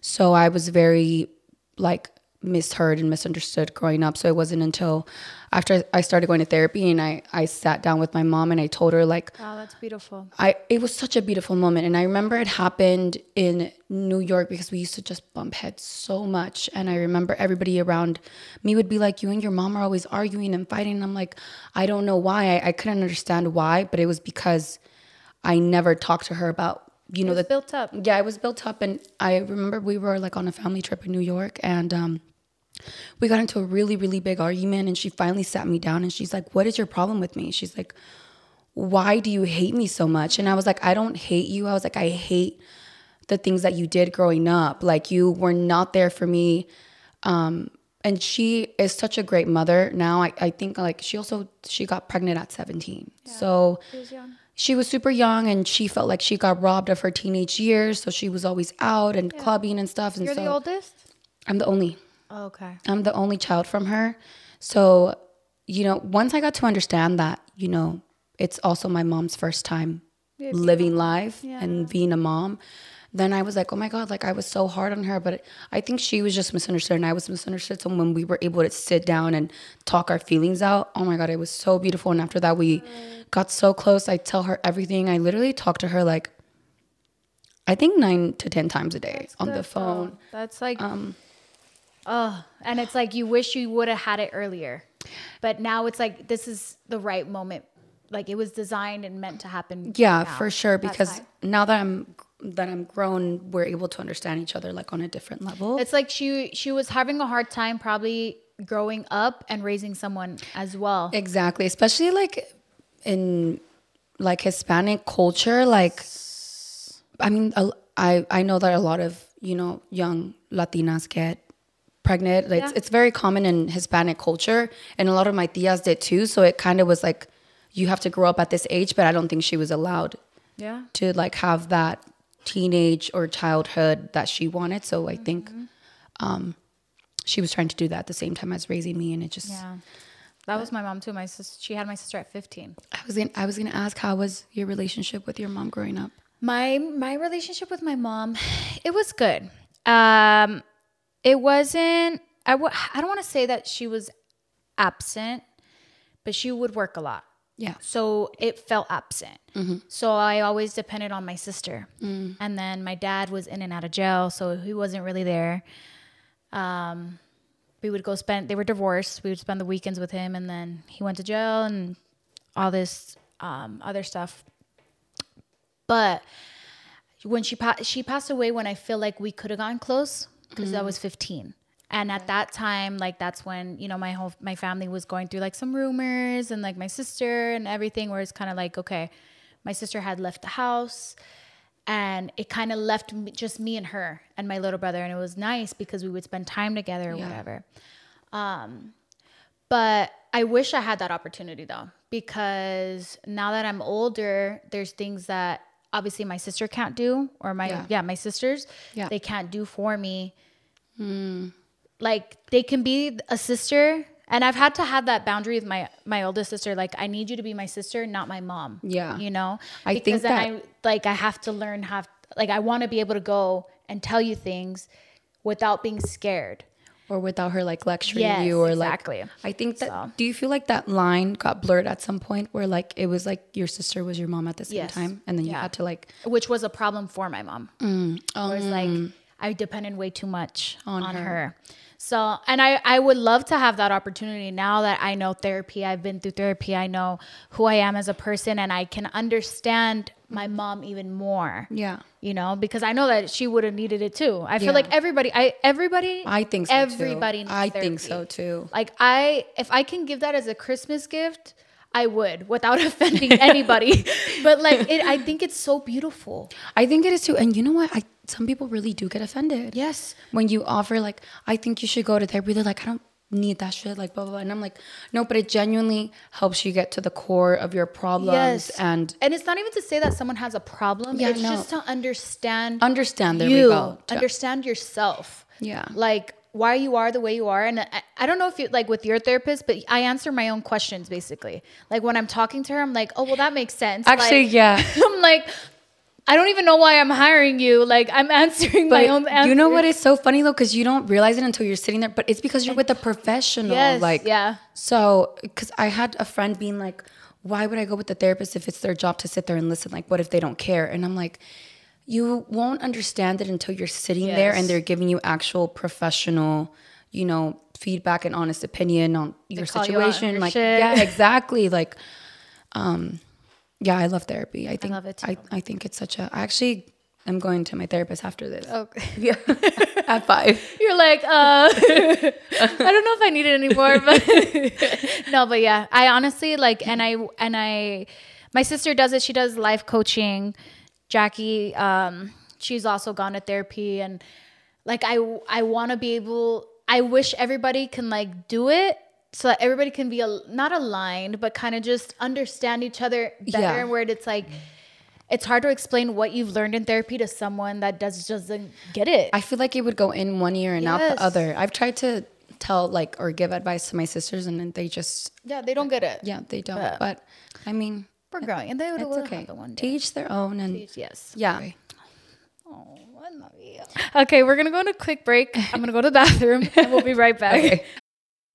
So I was very like misheard and misunderstood growing up. So it wasn't until after I started going to therapy and I, I sat down with my mom and I told her like, Wow, that's beautiful. I it was such a beautiful moment and I remember it happened in New York because we used to just bump heads so much and I remember everybody around me would be like you and your mom are always arguing and fighting and I'm like I don't know why I, I couldn't understand why but it was because I never talked to her about you know was the built up. yeah it was built up and I remember we were like on a family trip in New York and um we got into a really really big argument and she finally sat me down and she's like what is your problem with me she's like why do you hate me so much? And I was like, I don't hate you. I was like, I hate the things that you did growing up. Like you were not there for me. Um, and she is such a great mother now. I, I think like she also she got pregnant at 17. So she was super young and she felt like she got robbed of her teenage years. So she was always out and clubbing and stuff. And You're so the oldest? I'm the only. Oh, okay. I'm the only child from her. So, you know, once I got to understand that, you know, it's also my mom's first time living life and being a mom, then I was like, oh my God, like I was so hard on her. But I think she was just misunderstood and I was misunderstood. So when we were able to sit down and talk our feelings out, oh my God, it was so beautiful. And after that, we got so close. I tell her everything. I literally talk to her like, I think nine to 10 times a day on the phone. though. That's like, Um, oh, and it's like you wish you would have had it earlier, but now it's like this is the right moment. Like it was designed and meant to happen. Yeah, now. for sure. Because now that I'm that I'm grown, we're able to understand each other like on a different level. it's like she she was having a hard time probably growing up and raising someone as well. exactly, especially like in like Hispanic culture. Like, I mean, I I know that a lot of you know young Latinas get pregnant. Like, It's Yeah. it's very common in Hispanic culture, and a lot of my tias did too. So it kind of was like you have to grow up at this age, but I don't think she was allowed yeah. to like have that teenage or childhood that she wanted. So I think um, she was trying to do that at the same time as raising me, and it just Yeah. That was my mom too. My sis, she had my sister at 15. I was gonna, I was gonna ask how was your relationship with your mom growing up? My my relationship with my mom, it was good. Um, it wasn't. I w- I don't want to say that she was absent, but she would work a lot. Yeah. So it felt absent. So I always depended on my sister. And then my dad was in and out of jail, so he wasn't really there. Um, we would go spend, they were divorced. We would spend the weekends with him, and then he went to jail and all this um, other stuff. But when she pa- she passed away when I feel like we could have gotten close because I was 15. And at that time, like that's when you know my whole my family was going through like some rumors and like my sister and everything. Where it's kind of like okay, my sister had left the house, and it kind of left me, just me and her and my little brother, and it was nice because we would spend time together or whatever. Um, but I wish I had that opportunity though, because now that I'm older, there's things that obviously my sister can't do, or my Yeah. yeah, my sisters, Yeah. they can't do for me. Hmm. Like they can be a sister, and I've had to have that boundary with my my oldest sister. Like I need you to be my sister, not my mom. Yeah. you know. I because think then that- I like I have to learn how. Like I want to be able to go and tell you things without being scared. Or without her like lecturing Yes, you or like exactly. like I think that So. do you feel like that line got blurred at some point where like it was like your sister was your mom at the same Yes. time and then you Yeah. had to like which was a problem for my mom. Whereas like um, I depended way too much on, her. So, and I, I would love to have that opportunity now that I know therapy, I've been through therapy, I know who I am as a person, and I can understand my mom even more. Yeah. You know, because I know that she would have needed it too. I feel Yeah. like everybody, I everybody, I think so everybody. I think so too. Like I, if I can give that as a Christmas gift, I would without offending anybody. but like, it, I think it's so beautiful. I think it is too. And you know what? I some people really do get offended. Yes. When you offer like, I think you should go to therapy, they're like, I don't need that shit, like blah blah blah. And I'm like, no, but it genuinely helps you get to the core of your problems Yes. and and it's not even to say that someone has a problem. Yeah, it's no. just to understand understand there you, we go. To- understand yourself. Yeah. Like why you are the way you are. And I, I don't know if you like with your therapist, but I answer my own questions basically. Like when I'm talking to her, I'm like, oh well that makes sense. Actually, Like, yeah. I'm like, I don't even know why I'm hiring you. Like I'm answering my own answers. you know what is so funny though, because you don't realize it until you're sitting there. But it's because you're with a professional. Yes, like yeah. So, because I had a friend being like, "Why would I go with the therapist if it's their job to sit there and listen? Like, what if they don't care?" And I'm like, "You won't understand it until you're sitting there and they're giving you actual professional, you know, feedback and honest opinion on your call you out on situation. your like, shit. yeah, exactly. Like, um, yeah, I love therapy. I think I love it I, too. I think it's such a. I actually am going to my therapist after this. Okay. Yeah. At five. You're like, uh, I don't know if I need it anymore, but no, but yeah, I honestly like, and I, and I, my sister does it. She does life coaching. Jackie, um, she's also gone to therapy and like, I, I want to be able, I wish everybody can like do it so that everybody can be al- not aligned, but kind of just understand each other better Yeah. where it's like, it's hard to explain what you've learned in therapy to someone that does doesn't get it. I feel like it would go in one ear and out the other. I've tried to tell like or give advice to my sisters and then they just yeah, they don't get it. yeah, they don't. But- But I mean, We're growing, and they would it's okay. happen one To day. each their own and Yes. yeah. Oh, okay, we're gonna go on a quick break. I'm gonna go to the bathroom, and we'll be right back.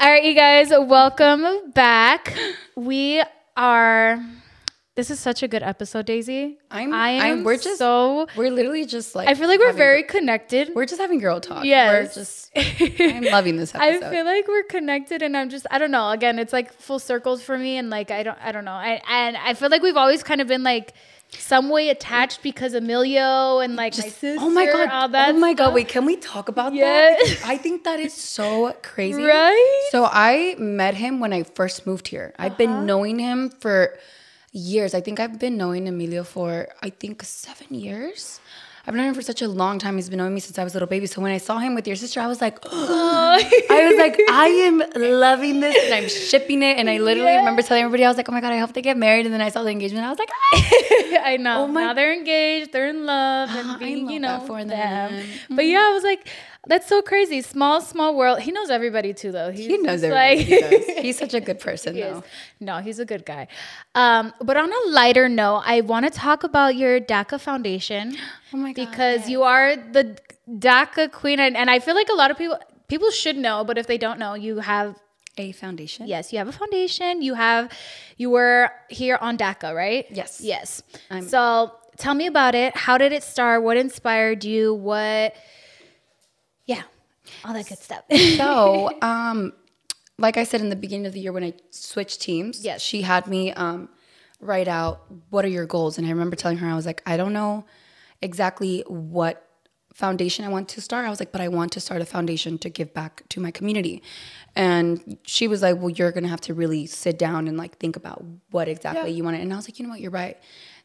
All right, you guys, welcome back. We are. This is such a good episode, Daisy. I'm, I am I'm we're just so. we're literally just like I feel like we're having- very connected. we're just having girl talk. Yes. We're just I'm loving this episode. I feel like we're connected, and I'm just I don't know. Again, it's like full circles for me, and like I don't I don't know. I and I feel like we've always kind of been like some way attached because Emilio and like my sister. Oh my god! all that oh my god! Wait, can we talk about Yes. that? Because I think that is so crazy. Right? So I met him when I first moved here. I've Uh-huh. been knowing him for years. I think I've been knowing Emilio for I think seven years. I've known him for such a long time. He's been knowing me since I was a little baby. So when I saw him with your sister, I was like, I was like, I am loving this and I'm shipping it. And I literally remember telling everybody, I was like, oh my God, I hope they get married. And then I saw the engagement. I was like, ah. I know. Oh my- now they're engaged, they're in love, and I being, you love that know, for them. them. But yeah, I was like, that's so crazy. Small, small world. He knows everybody too, though. He's he knows he like- does. He's such a good person, He is. though. No, he's a good guy. Um, but on a lighter note, I want to talk about your DACA Foundation. Oh my God, Because you are the DACA queen, and, and I feel like a lot of people people should know, but if they don't know, you have A foundation. yes, you have a foundation. You have you were here on DACA, right? Yes. Yes. I'm- so tell me about it. How did it start? What inspired you? What? Yeah, all that good stuff. so um like i said in the beginning of the year when i switched teams Yes. she had me um write out what are your goals. And i remember telling her i was like i don't know exactly what foundation i want to start. I was like but i want to start a foundation to give back to my community. And she was like well you're gonna have to really sit down and like think about what exactly you want to and i was like you know what? You're right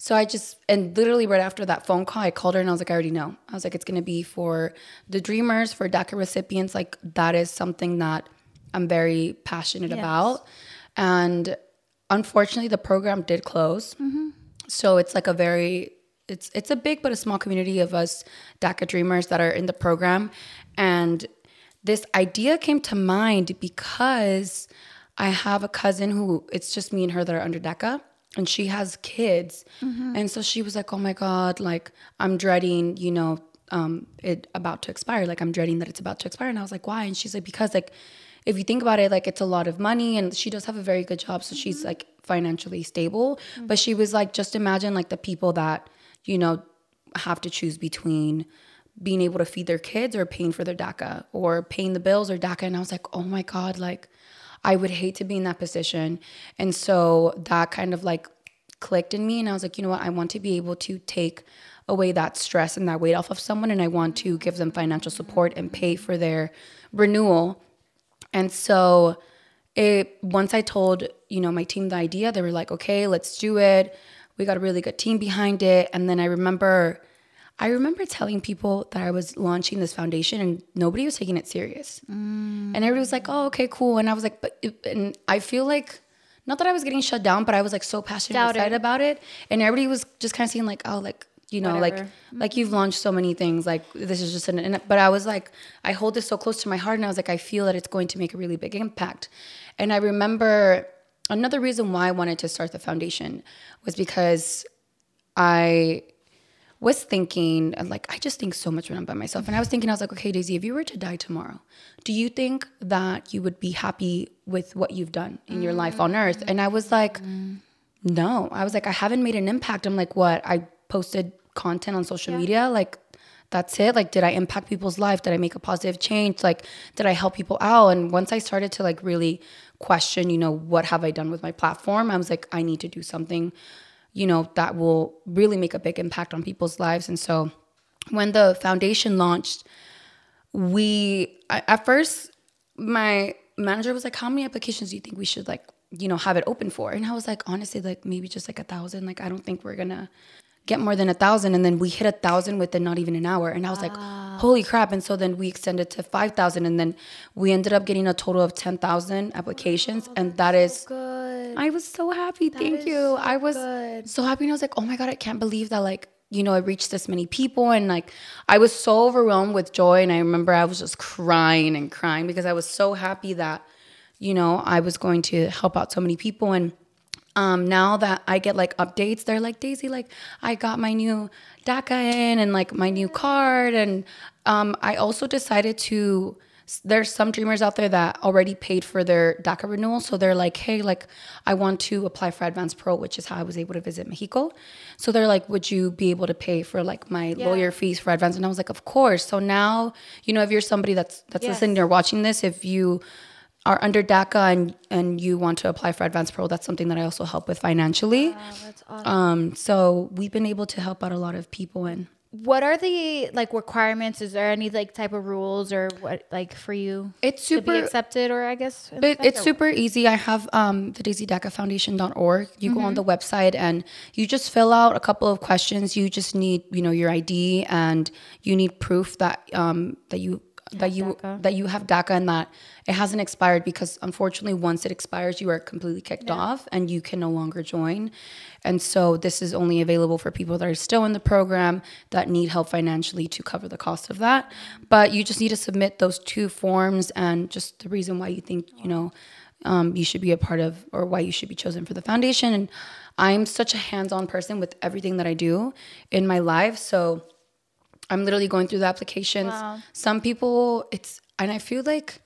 so i just and literally right after that phone call i called her and i was like i already know. I was like it's gonna be for the dreamers for daca recipients. Like that is something that i'm very passionate about. And unfortunately the program did close. Mm-hmm. So it's like a very it's it's a big but a small community of us DACA dreamers that are in the program. And this idea came to mind because I have a cousin who it's just me and her that are under DACA and she has kids. Mm-hmm. And so she was like, "Oh my god, like I'm dreading, you know, um it about to expire. Like I'm dreading that it's about to expire." And I was like, "Why?" And she's like, "Because like if you think about it, like it's a lot of money and she does have a very good job. So mm-hmm. she's like financially stable. Mm-hmm. But she was like, just imagine like the people that, you know, have to choose between being able to feed their kids or paying for their DACA or paying the bills or DACA. And I was like, oh my God, like I would hate to be in that position. And so that kind of like clicked in me. And I was like, you know what? I want to be able to take away that stress and that weight off of someone. And I want to give them financial support and pay for their renewal. And so it once I told, you know, my team the idea, they were like, "Okay, let's do it." We got a really good team behind it. And then I remember I remember telling people that I was launching this foundation and nobody was taking it serious. And everybody was like, "Oh, okay, cool." And I was like, "But it- and I feel like not that I was getting shut down, but I was like so passionate and Doubted. excited about it. And everybody was just kind of saying like, "Oh, like you know, like Whatever. Mm-hmm. like you've launched so many things. Like this is just an." And, but I was like, I hold this so close to my heart, and I was like, I feel that it's going to make a really big impact. And I remember another reason why I wanted to start the foundation was because I was thinking, like, I just think so much when I'm by myself. And I was thinking, I was like, okay, Daisy, if you were to die tomorrow, do you think that you would be happy with what you've done in your life on earth? And I was like, no. I was like, I haven't made an impact. I'm like, what? I posted content on social media. Like, that's it. Like, did I impact people's life? Did I make a positive change? Like, did I help people out? And once I started to like really question, you know, what have I done with my platform? I was like, I need to do something, you know, that will really make a big impact on people's lives. And so when the foundation launched, we I, at first my manager was like, "How many applications do you think we should like, you know, have it open for?" And I was like, honestly, like maybe just like a thousand. Like I don't think we're gonna get more than a thousand. And then we hit a thousand within not even an hour. And I was like, holy crap! And so then we extended to five thousand, and then we ended up getting a total of ten thousand applications, and that is. Good. I was so happy. Thank you. so I was good. so happy. And I was like, oh my God, I can't believe that, like, you know, it reached this many people. And like, I was so overwhelmed with joy. And I remember I was just crying and crying because I was so happy that, you know, I was going to help out so many people. And um, now that I get like updates, they're like, Daisy, like, I got my new DACA in and like my new card. And um, I also decided to there's some dreamers out there that already paid for their DACA renewal. So they're like, hey, like, I want to apply for Advanced Parole, which is how I was able to visit Mexico. So they're like, would you be able to pay for like my lawyer fees for Advanced? And I was like, of course. So now, you know, if you're somebody that's that's listening or watching this, if you are under DACA and and you want to apply for Advanced Parole, that's something that I also help with financially. That's Um, so we've been able to help out a lot of people and What are the like requirements? Is there any like type of rules or what like for you? It's to super- be accepted or I guess It, it's super easy. I have um, the daisydacafoundation.org. You go on the website and you just fill out a couple of questions. You just need, you know, your ID and you need proof that um, that you that you that you have DACA and that it hasn't expired because unfortunately once it expires you are completely kicked off and you can no longer join. And so this is only available for people that are still in the program that need help financially to cover the cost of that. But you just need to submit those two forms and just the reason why you think, you know, um, you should be a part of or why you should be chosen for the foundation. And I'm such a hands-on person with everything that I do in my life. So I'm literally going through the applications. Some people, it's, and I feel like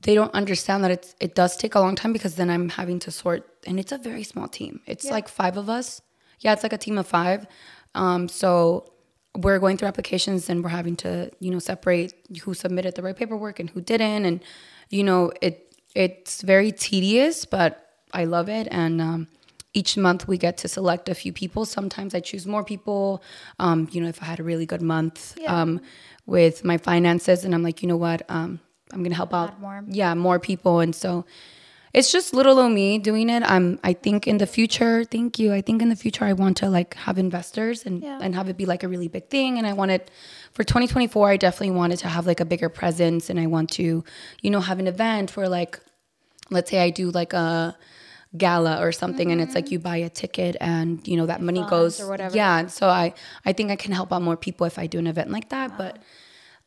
they don't understand that it's, it does take a long time because then I'm having to sort, and it's a very small team. It's like five of us. Yeah, it's like a team of five. Um, so we're going through applications and we're having to, you know, separate who submitted the right paperwork and who didn't. And, you know, it, it's very tedious, but I love it. And, um, each month we get to select a few people. Sometimes I choose more people. Um, you know, if I had a really good month um, with my finances, and I'm like, you know what, um, I'm gonna help out more. Yeah, more people, and so it's just little old me doing it. I'm. I think in the future, thank you. I think in the future I want to like have investors and and have it be like a really big thing. And I wanted for 2024, I definitely wanted to have like a bigger presence, and I want to, you know, have an event where like, let's say I do like a gala or something and it's like you buy a ticket and you know that money goes or whatever. yeah and so i i think i can help out more people if i do an event like that but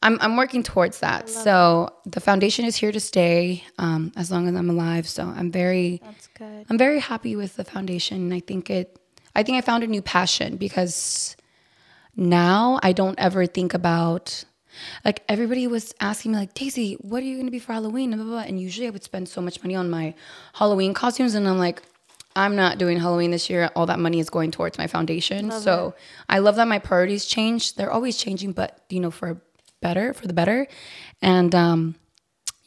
i'm i'm working towards that. so the foundation is here to stay um as long as i'm alive so i'm very That's good. i'm very happy with the foundation. I think it i think i found a new passion because now I don't ever think about like everybody was asking me like Daisy, what are you gonna be for Halloween? Blah, blah, blah. And usually I would spend so much money on my Halloween costumes and I'm like, I'm not doing Halloween this year. All that money is going towards my foundation. so I love that my priorities change. They're always changing, but you know, for better, for the better. And um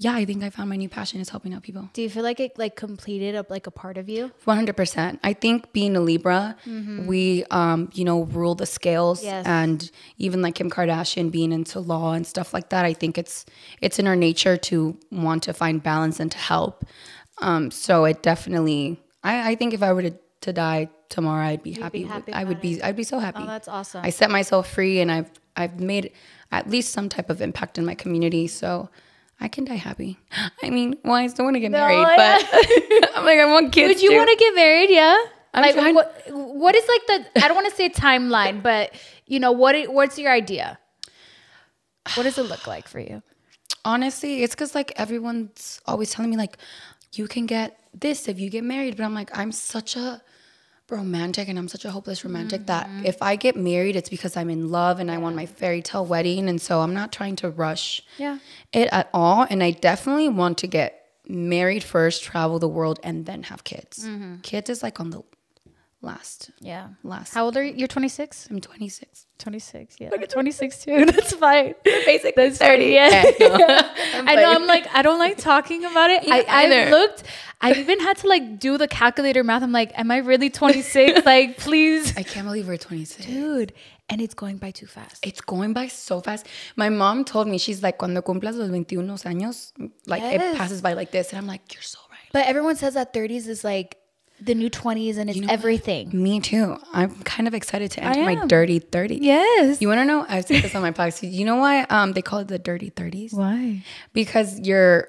yeah, I think I found my new passion is helping out people. Do you feel like it like completed a, like a part of you? One hundred percent. I think being a Libra, we um, you know, rule the scales Yes. and even like Kim Kardashian being into law and stuff like that, I think it's it's in our nature to want to find balance and to help. Um, so it definitely I, I think if I were to, to die tomorrow I'd be happy. with- happy I would be I'd be so happy. Oh, that's awesome. I set myself free and I've I've made at least some type of impact in my community. So I can die happy. I mean, well, I still want to get married, yeah. but I'm like, I want kids. Would you too. want to get married? Yeah. I'm like trying- what? What is like the? I don't want to say timeline, but you know what? What's your idea? What does it look like for you? Honestly, it's because like everyone's always telling me like, you can get this if you get married, but I'm like, I'm such a romantic and I'm such a hopeless romantic that mm-hmm. if I get married, it's because I'm in love and I want my fairy tale wedding, and so I'm not trying to rush Yeah. it at all. And I definitely want to get married first, travel the world, and then have kids. Mm-hmm. Kids is like on the last Yeah. last. How old are you? You're 26? I'm 26. 26. Yeah. Like 26 too. That's fine. Basically That's 30. Yeah. Yeah, I know. I'm like, I don't like talking about it. I, I either. looked, I even had to like do the calculator math. I'm like, am I really 26? like, please. I can't believe we're 26. Dude. And it's going by too fast. It's going by so fast. My mom told me, she's like, cuando cumplas los 21 años, like Yes. it passes by like this. And I'm like, you're so right. But everyone says that 30s is like the new 20s and it's everything. Me too. I'm kind of excited to enter my dirty 30s. Yes. You want to know? I've said this on my podcast. You know why um, they call it the dirty 30s? Why? Because your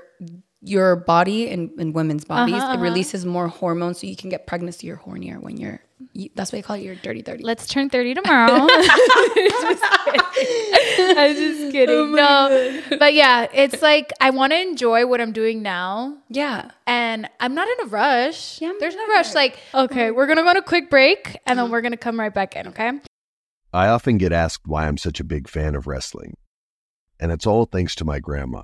your body and, and women's bodies Uh-huh, it releases more hormones, so you can get pregnant. So you're hornier when you're. You, that's why they call it your dirty 30. Let's turn 30 tomorrow. I'm just kidding. no. But yeah, it's like I want to enjoy what I'm doing now. yeah. And I'm not in a rush. Yeah, me There's no rush. Like, okay, we're going to go on a quick break and then we're going to come right back in, okay? I often get asked why I'm such a big fan of wrestling, and it's all thanks to my grandma.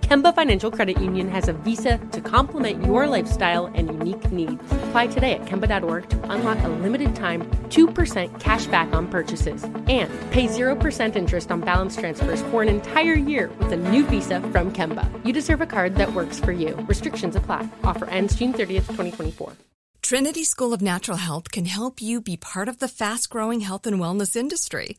Kemba Financial Credit Union has a visa to complement your lifestyle and unique needs. Apply today at Kemba.org to unlock a limited time 2% cash back on purchases and pay 0% interest on balance transfers for an entire year with a new visa from Kemba. You deserve a card that works for you. Restrictions apply. Offer ends June 30th, 2024. Trinity School of Natural Health can help you be part of the fast growing health and wellness industry.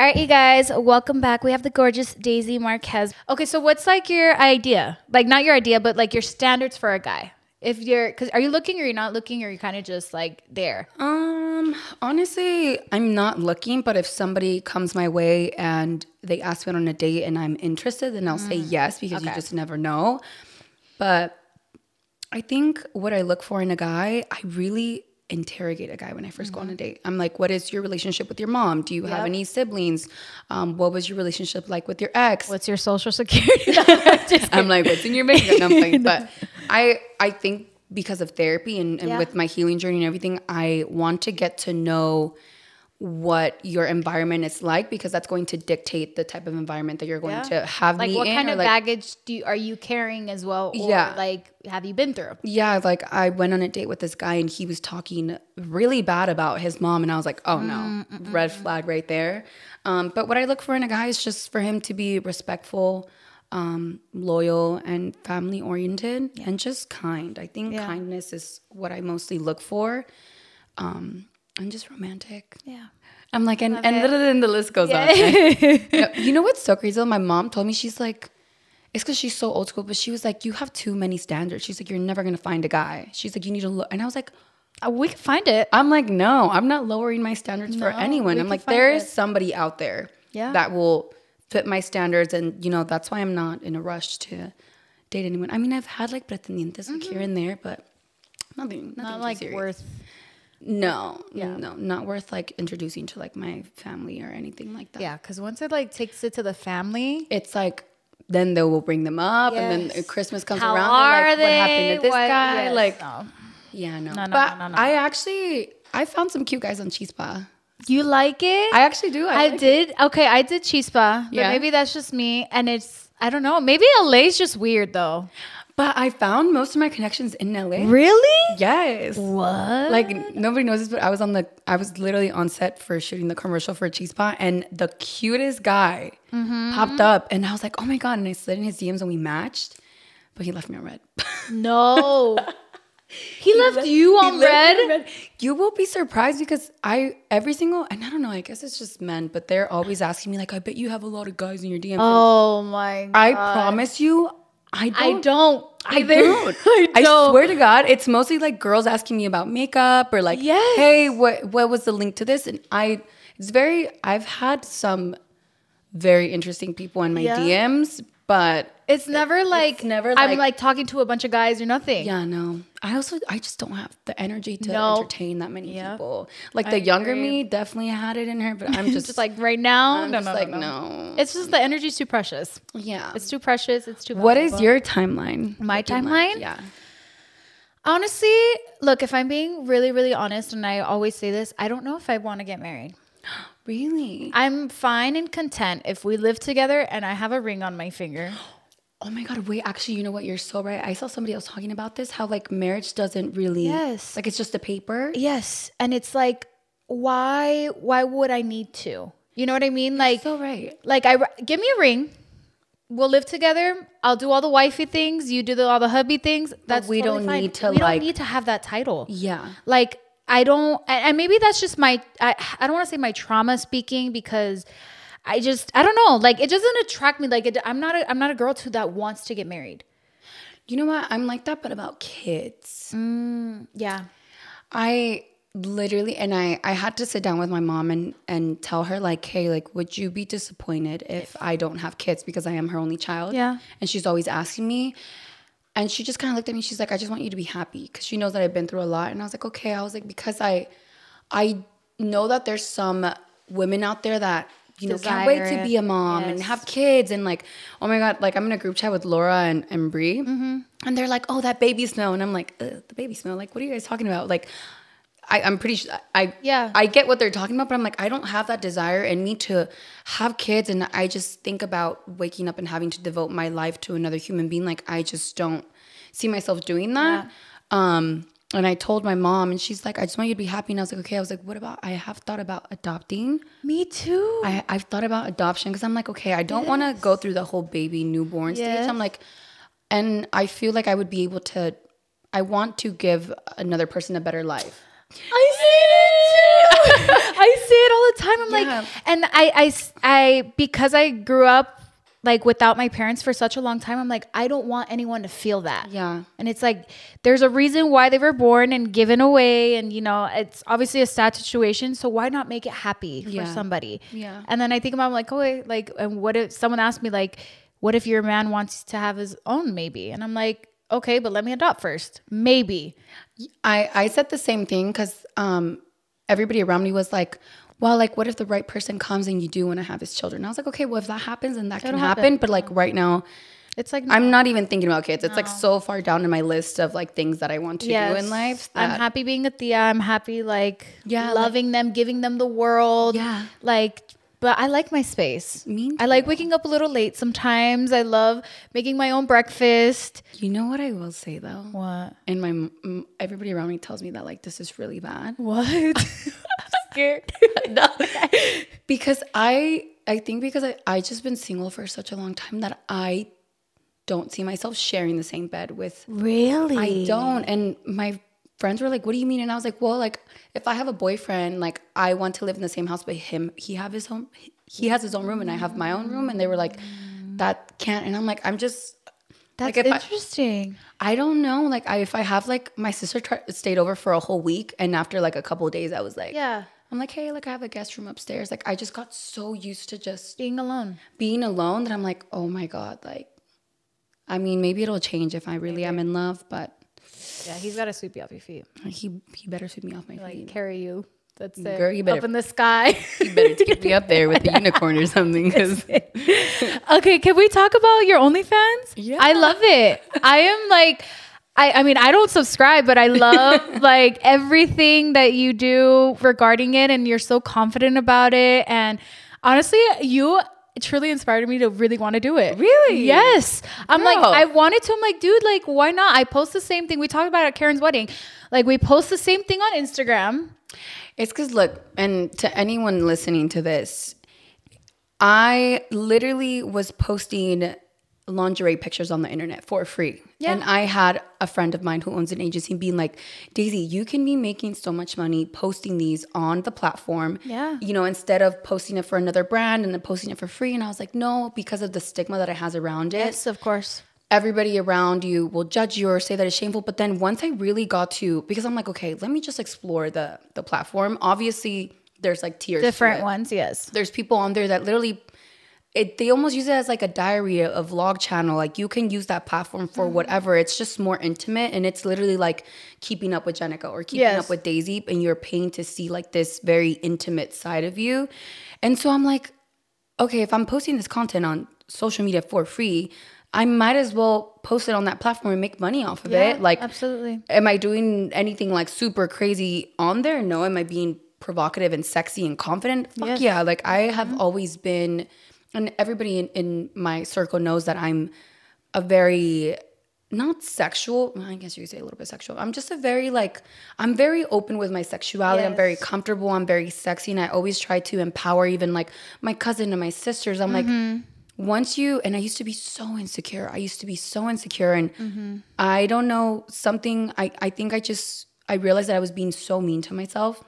All right, you guys, welcome back. We have the gorgeous Daisy Marquez. Okay, so what's like your idea? Like, not your idea, but like your standards for a guy. If you're, because are you looking or you're not looking or you're kind of just like there? Um, honestly, I'm not looking, but if somebody comes my way and they ask me on a date and I'm interested, then I'll say yes because you just never know. But I think what I look for in a guy, I really interrogate a guy when I 1st go on a date. I'm like, what is your relationship with your mom? Do you have any siblings? Um, what was your relationship like with your ex? What's your social security? I'm like, what's in your bank account? I'm playing. But I I think because of therapy and, and Yeah. with my healing journey and everything, I want to get to know what your environment is like because that's going to dictate the type of environment that you're going Yeah. to have like what in. kind of like, baggage do you, are you carrying as well? Or Yeah. like have you been through? Yeah, like I went on a date with this guy and he was talking really bad about his mom, and I was like, oh no, red flag right there. Um, but what I look for in a guy is just for him to be respectful, um, loyal, and family oriented, and just kind. I think kindness is what I mostly look for, um, and just romantic. Yeah. I'm like, and, and then the list goes on. right? you, know, what's so crazy? though? My mom told me she's like, it's because she's so old school, but she was like, you have too many standards. She's like, you're never gonna find a guy. She's like, you need to look. And I was like, Uh, we can find it. I'm like, no, I'm not lowering my standards for anyone. I'm like, there is it. somebody out there Yeah. that will fit my standards, and you know that's why I'm not in a rush to date anyone. I mean, I've had like pretendientes like here and there, but nothing, nothing Mm-hmm. Not like serious. worth. No, yeah. no, not worth like introducing to like my family or anything like that. Yeah, because once it like takes it to the family, it's like then they will bring them up, and then Christmas comes How around. are they're like, they? What happened to this What- guy? yes, like, no. yeah, no. No, no, but no, no, no. I actually I found some cute guys on Chispa. You like it? I actually do. I, like it. did. Okay, I did chispa. But Yeah. maybe that's just me. And it's, I don't know. Maybe LA's just weird though. But I found most of my connections in LA. Really? Yes. What? Like nobody knows this, but I was on the I was literally on set for shooting the commercial for Chispa, and the cutest guy Mm-hmm. popped up, and I was like, oh my god! And I slid in his DMs, and we matched, but he left me on read. no. he, left you He on left read? me on read. You will be surprised because I every single and I don't know. I guess it's just men, but they're always asking me like, I bet you have a lot of guys in your DMs. Oh my god. I promise you, I don't. I don't. I don't. I I don't. swear to God, it's mostly like girls asking me about makeup or like, Yes. hey, what what was the link to this? And I, it's very. I've had some very interesting people in my Yeah. DMs, but It's never like never I'm like- like talking to a bunch of guys or nothing. yeah, no. I also I just don't have the energy to No. entertain that many people. Like I the younger agree. me definitely had it in her, but I'm Just, just, like right now. I'm no, just no, like no, no. It's just the energy's too precious. yeah. It's too precious. It's too. what is valuable. your timeline? My looking like? timeline? Yeah. honestly? Look, if I'm being really, really honest, and I always say this, I don't know if I want to get married. Really? I'm fine and content if we live together and I have a ring on my finger. Oh my god, wait, actually, you know what? You're so right. I saw somebody else talking about this, how like marriage doesn't really Yes. like it's just a paper. Yes, and it's like, why? Why would I need to? You know what I mean? Like, So right. like I give me a ring. We'll live together. I'll do all the wifey things. You do the, all the hubby things. That's we totally don't fine. need to, We like- don't need to have that title. Yeah. Like I don't, and and maybe that's just my. I, I don't want to say my trauma speaking because I just I don't know. Like it doesn't attract me. Like it, I'm not. A, I'm not a girl too that wants to get married. You know what? I'm like that, but about kids. Mm, yeah. I literally and I I had to sit down with my mom and and tell her like, hey, like, would you be disappointed if I don't have kids because I am her only child? Yeah. And she's always asking me. And she just kind of looked at me. She's like, I just want you to be happy because she knows that I've been through a lot. And I was like, okay. I was like, because I, I know that there's some women out there that you know can't wait to be a mom and have kids and like, oh my god, like I'm in a group chat with Laura and and Brie, Mm-hmm. and they're like, oh that baby smell, and I'm like, Ugh, the baby smell. Like, what are you guys talking about? Like. I, I'm pretty sure I Yeah. I get what they're talking about, but I'm like I don't have that desire in me to have kids, and I just think about waking up and having to devote my life to another human being. Like I just don't see myself doing that. Um, and I told my mom, and she's like, I just want you to be happy. And I was like, okay. I was like, what about? I have thought about adopting. Me too. I I've thought about adoption because I'm like, okay, I don't want to go through the whole baby newborn Yes. stage. I'm like, and I feel like I would be able to. I want to give another person a better life. I see it too. I see it all the time. I'm Yeah. like, and I, I, I, because I grew up like without my parents for such a long time, I'm like, I don't want anyone to feel that. Yeah. And it's like, there's a reason why they were born and given away. And, you know, it's obviously a sad situation. So why not make it happy for Yeah. somebody? Yeah. And then I think about, I'm like, oh, wait, like, and what if someone asked me, like, what if your man wants to have his own maybe? And I'm like, okay, but let me adopt first. Maybe. I I said the same thing because um everybody around me was like, well, like what if the right person comes and you do want to have his children? I was like, okay, well if that happens, then that can It'll happen. happen. But like right now, It's like, I'm not even thinking about kids. It's like so far down in my list of like things that I want to do in life. I'm happy being a tía. I'm happy like Yeah, like- loving them, giving them the world. Yeah. Like but I like my space. Me I like waking up a little late sometimes. I love making my own breakfast. You know what I will say though? What? And my everybody around me tells me that like this is really bad. What? scared. no. because I I think because I I just been single for such a long time that I don't see myself sharing the same bed with really? I don't. And my friends were like, "What do you mean?" And I was like, "Well, like if I have a boyfriend, like I want to live in the same house, but him, he have his own, he has his own room, and I have my own room." And they were like, "That can't." And I'm like, "I'm just." That's like, if I- interesting. I don't know. Like, I, if I have like my sister stayed over for a whole week, and after like a couple of days, I was like, yeah. I'm like, hey, like I have a guest room upstairs. Like, I just got so used to just Being alone. being alone that I'm like, oh my god, like, I mean, maybe it'll change if I really am in love, but Yeah, he's got to sweep you off your feet. he he better sweep me off my Like feet. Like carry you. That's it. Girl, you better- Up in the sky. You better get me up there with a unicorn or something, Okay, can we talk about your OnlyFans? Yeah. I love it. I am like, I, I mean, I don't subscribe, but I love like everything that you do regarding it, and you're so confident about it. And honestly, you truly inspired me to really want to do it. Really? Yes. I'm like, I wanted to. I'm like, dude, like, why not? I post the same thing. We talked about it at Karen's wedding. Like, we post the same thing on Instagram. It's because look, and to anyone listening to this, I literally was posting lingerie pictures on the internet for free. Yeah. And I had a friend of mine who owns an agency being like, Daisy, you can be making so much money posting these on the platform. Yeah. You know, instead of posting it for another brand and then posting it for free. And I was like, no, because of the stigma that it has around it Yes, of course. everybody around you will judge you or say that it's shameful but then once i really got to because i'm like okay let me just explore the the platform obviously there's like tiers Different ones, yes. there's people on there that literally it, they almost use it as like a diary a vlog channel like you can use that platform for Mm-hmm. whatever it's just more intimate and it's literally like keeping up with Jenicka or keeping Yes. up with daisy and you're paying to see like this very intimate side of you and so i'm like okay, if I'm posting this content on social media for free, I might as well post it on that platform and make money off of Yeah, it. Like, absolutely. Am I doing anything like super crazy on there? No. Am I being provocative and sexy and confident? Fuck Yes. Mm-hmm. yeah. Like, I have always been, and everybody in, in my circle knows that I'm a very not sexual. I guess you could say a little bit sexual. I'm just a very like I'm very open with my sexuality. I'm very comfortable. I'm very sexy, and I always try to empower even like my cousin and my sisters. I'm Mm-hmm. like, once you and I used to be so insecure. I used to be so insecure, and Mm-hmm. I don't know something. I I think I just I realized that I was being so mean to myself.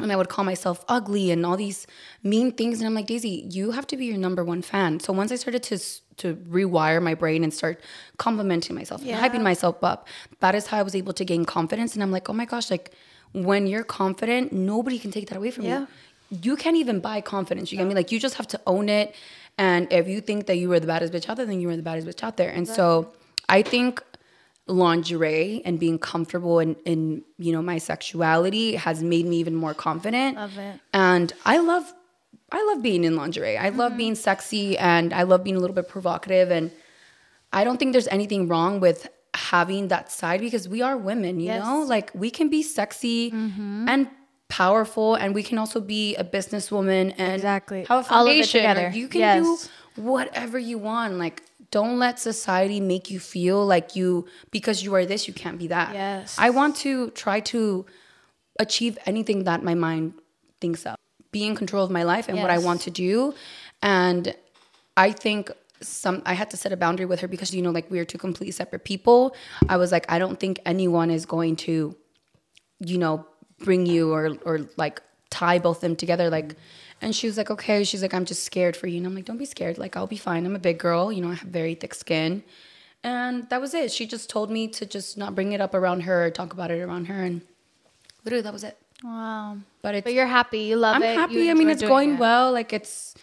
And I would call myself ugly and all these mean things. And I'm like, Daisy, you have to be your number one fan. So once I started to to rewire my brain and start complimenting myself, and hyping myself up, that is how I was able to gain confidence. And I'm like, oh my gosh, like when you're confident, nobody can take that away from Yeah. you. You can't even buy confidence. You get me? Like you just have to own it. And if you think that you were the baddest bitch out there, then you were the baddest bitch out there. And so I think lingerie and being comfortable in, in you know my sexuality has made me even more confident Love it. and i love i love being in lingerie i love mm-hmm. being sexy and i love being a little bit provocative and i don't think there's anything wrong with having that side because we are women you Yes. know like we can be sexy mm-hmm. and powerful and we can also be a businesswoman and Exactly. have a All of it together. You can Yes. do whatever you want like don't let society make you feel like you because you are this you can't be that. Yes. i want to try to achieve anything that my mind thinks of. Be in control of my life and what i want to do. And i think some i had to set a boundary with her because you know like we are two completely separate people. I was like i don't think anyone is going to you know, bring you or or like tie both them together. Like, and she was like, okay. She's like, I'm just scared for you. And I'm like, don't be scared. Like, I'll be fine. I'm a big girl. You know, I have very thick skin. And that was it. She just told me to just not bring it up around her or talk about it around her. And literally, that was it. Wow. But it's But you're happy. You love I'm it. you happy. I mean, it's going it. well. Like it's.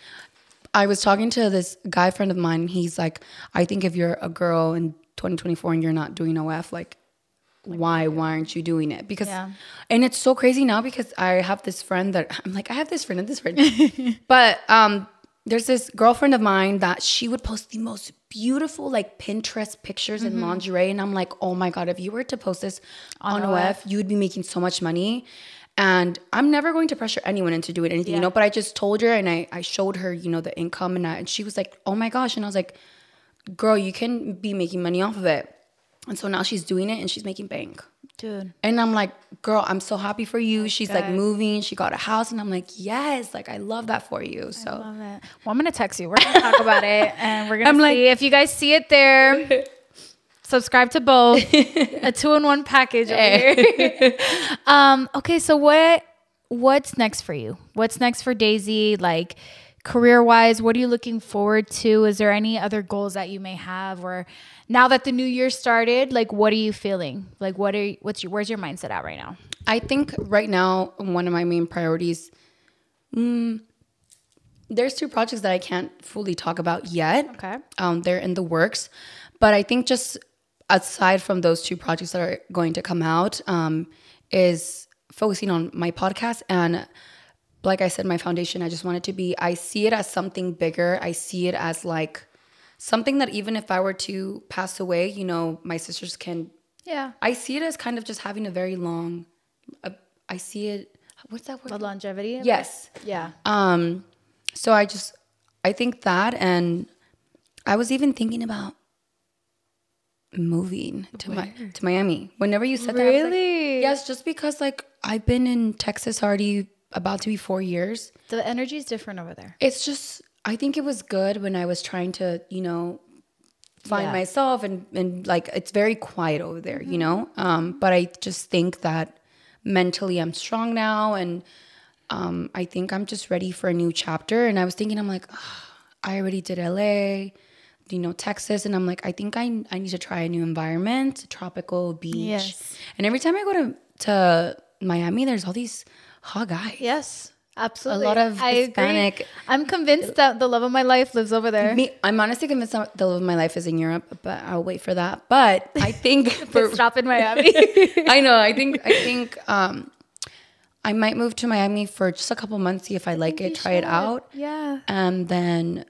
I was talking to this guy friend of mine. He's like, I think if you're a girl in 2024 and you're not doing OF, like, why why aren't you doing it? Because, Yeah. and it's so crazy now because I have this friend that I'm like, I have this friend and this friend, but um, there's this girlfriend of mine that she would post the most beautiful like Pinterest pictures in lingerie, and I'm like, oh my god, if you were to post this on, OF, you would be making so much money. And I'm never going to pressure anyone into doing anything, you know. But I just told her and I, I showed her, you know, the income and, I, and she was like, "Oh my gosh!" And I was like, "Girl, you can be making money off of it." And so now she's doing it and she's making bank. Dude. And I'm like, "Girl, I'm so happy for you." she's like moving. She got a house, and I'm like, "Yes, like I love that for you." So Love it. Well, I'm gonna text you. We're gonna talk about it, and we're gonna I'm see like- if you guys see it there. Subscribe to both. a two-in-one package over here. um. Okay. So what? What's next for you? What's next for Daisy? Like career-wise, what are you looking forward to? Is there any other goals that you may have, or now that the new year started, like what are you feeling? Like what are you, what's your where's your mindset at right now? I think right now one of my main priorities. mm, there's two projects that I can't fully talk about yet. Okay. Um, they're in the works, but I think just aside from those two projects that are going to come out, um, is focusing on my podcast and. Like I said, my foundation, I just want it to be, I see it as something bigger. I see it as like something that even if I were to pass away, you know, my sisters can Yeah. I see it as kind of just having a very long. Uh, I see it. What's that word? The longevity. Yes. Yeah. Um, so I just, I think that, and I was even thinking about moving to my to Miami. Whenever you said that, I was like, Really? yes, just because like I've been in Texas already about to be four years. The energy is different over there. It's just, I think it was good when I was trying to, you know, find Yeah. myself and and like it's very quiet over there, you know. Um, but I just think that mentally I'm strong now, and um, I think I'm just ready for a new chapter. And I was thinking, I'm like, "Ah, I already did LA, you know, Texas, and I'm like, I think I I need to try a new environment, tropical beach. Yes. And every time I go to to Miami, there's all these hot guys. Yes. Absolutely. A lot of I agree. Hispanic- I'm convinced that the love of my life lives over there. Me, I'm honestly convinced that the love of my life is in Europe, but I'll wait for that. But I think for, Stop in Miami. I know. I think I think um, I might move to Miami for just a couple months, see if I like it, try it out, yeah. and then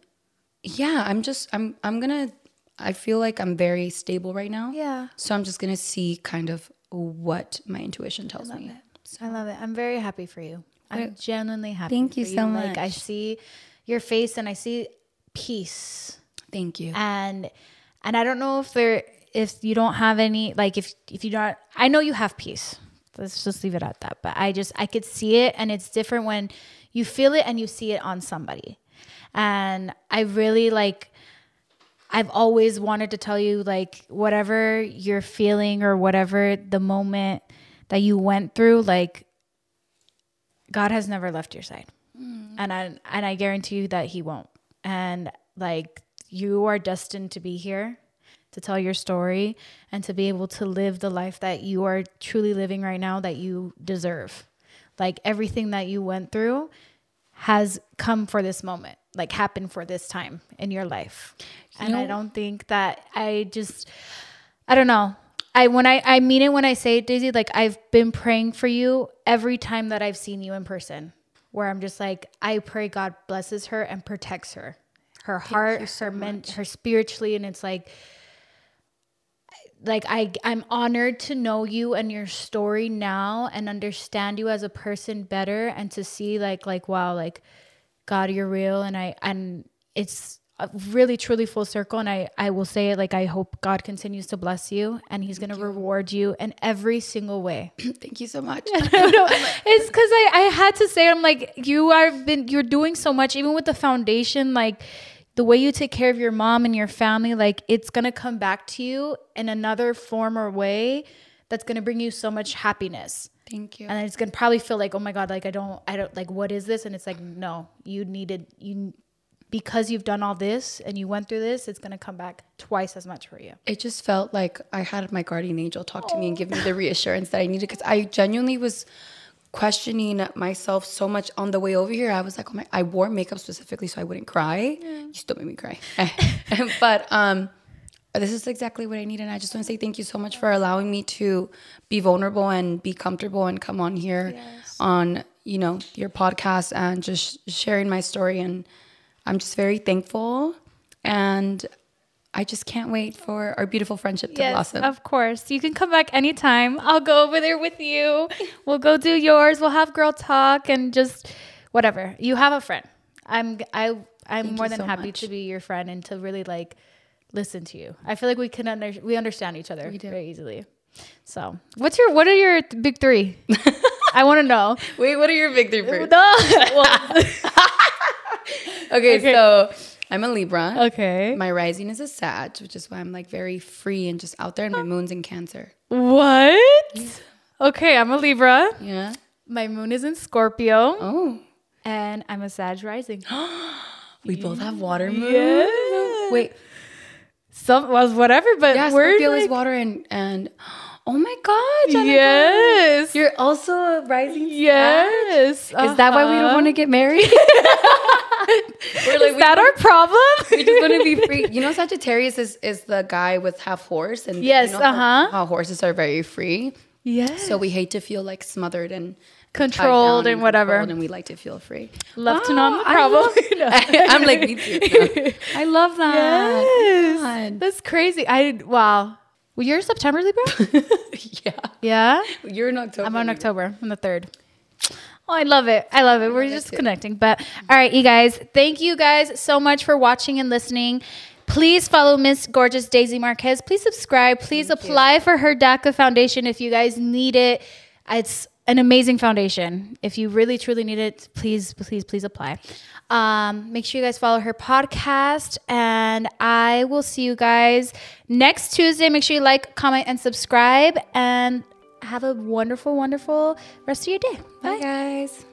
yeah, I'm just I'm I'm gonna. I feel like I'm very stable right now. Yeah. So I'm just gonna see kind of what my intuition tells me. I love it. I'm very happy for you. I'm genuinely happy. Thank you for so Like I see your face and I see peace. Thank you. And and I don't know if there if you don't have any like if if you don't I know you have peace. Let's just leave it at that. But I just I could see it and it's different when you feel it and you see it on somebody. And I really like I've always wanted to tell you like whatever you're feeling or whatever the moment that you went through like God has never left your side. Mm. And I and I guarantee you that he won't. And like you are destined to be here to tell your story and to be able to live the life that you are truly living right now that you deserve. Like everything that you went through has come for this moment, like happened for this time in your life. and I don't think that I just I don't know. I when I I mean it when I say it, Daisy, like I've been praying for you every time that I've seen you in person. Where I'm just like, I pray God blesses her and protects her. Her heart, her men, her spiritually, and it's like like I I'm honored to know you and your story now and understand you as a person better and to see like like wow like God you're real and I and it's Uh, really truly full circle and I I will say it like I hope God continues to bless you and he's going to reward you in every single way. Thank you so much. no, it's because I, I had to say I'm like you are been you're doing so much even with the foundation like the way you take care of your mom and your family like it's gonna come back to you in another form or way that's gonna bring you so much happiness Thank you. and it's gonna probably feel like oh my god like I don't I don't like what is this and it's like no you needed you because you've done all this and you went through this it's gonna come back twice as much for you it just felt like I had my guardian angel talk to me and give me the reassurance that I needed because I genuinely was questioning myself so much on the way over here. I was like, oh my, I wore makeup specifically so I wouldn't cry. You still made me cry. but um, this is exactly what I need. And I just want to say thank you so much for allowing me to be vulnerable and be comfortable and come on here on, you know, your podcast and just sharing my story. And I'm just very thankful. And I just can't wait for our beautiful friendship to blossom. Of course. You can come back anytime. I'll go over there with you. We'll go do yours. We'll have girl talk and just whatever. You have a friend. I'm I I'm more than so happy much. to be your friend and to really like listen to you. I feel like we can under we understand each other very easily. So, what's your what are your big 3? I want to know. Wait, what are your big three birds? No. Well, Okay, so I'm a Libra. okay. My rising is a Sag, which is why I'm like very free and just out there, and my moon's in Cancer. What? Okay, I'm a Libra. Yeah. My moon is in Scorpio Oh, and I'm a Sag rising. we both have water moon. Yeah. Wait, Some was whatever, but yeah, we're Scorpio is water and and oh my god, yes, you're also a rising. yes. Sag? Is that why we don't want to get married? We're like, Is that our problem? we just want to be free. You know, Sagittarius is is the guy with half horse, and Yes, you know uh-huh. how horses are very free. yes. So we hate to feel like smothered and Controlled down and whatever. controlled, and we like to feel free. Love to know I'm the I problem. love- I'm like me too. No. I love that. Yes. God. That's crazy. I wow. Well, you're September Libra? yeah. yeah. You're in October. I'm on Libra. October. I'm the third. Oh, I love it. I love it. We're just connecting. But all right, you guys, thank you guys so much for watching and listening. Please follow Miss Gorgeous Daisy Marquez. Please subscribe. Please apply for her DACA foundation if you guys need it. It's an amazing foundation. If you really truly need it, please, please, please apply. Um, make sure you guys follow her podcast, and I will see you guys next Tuesday. Make sure you like, comment, and subscribe, and have a wonderful, wonderful rest of your day. Bye, guys.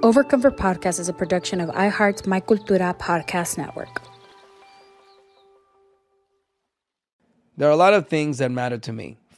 Overcomfort Podcast is a production of iHeart's My Cultura podcast network. There are a lot of things that matter to me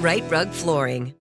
Rite Rug Flooring.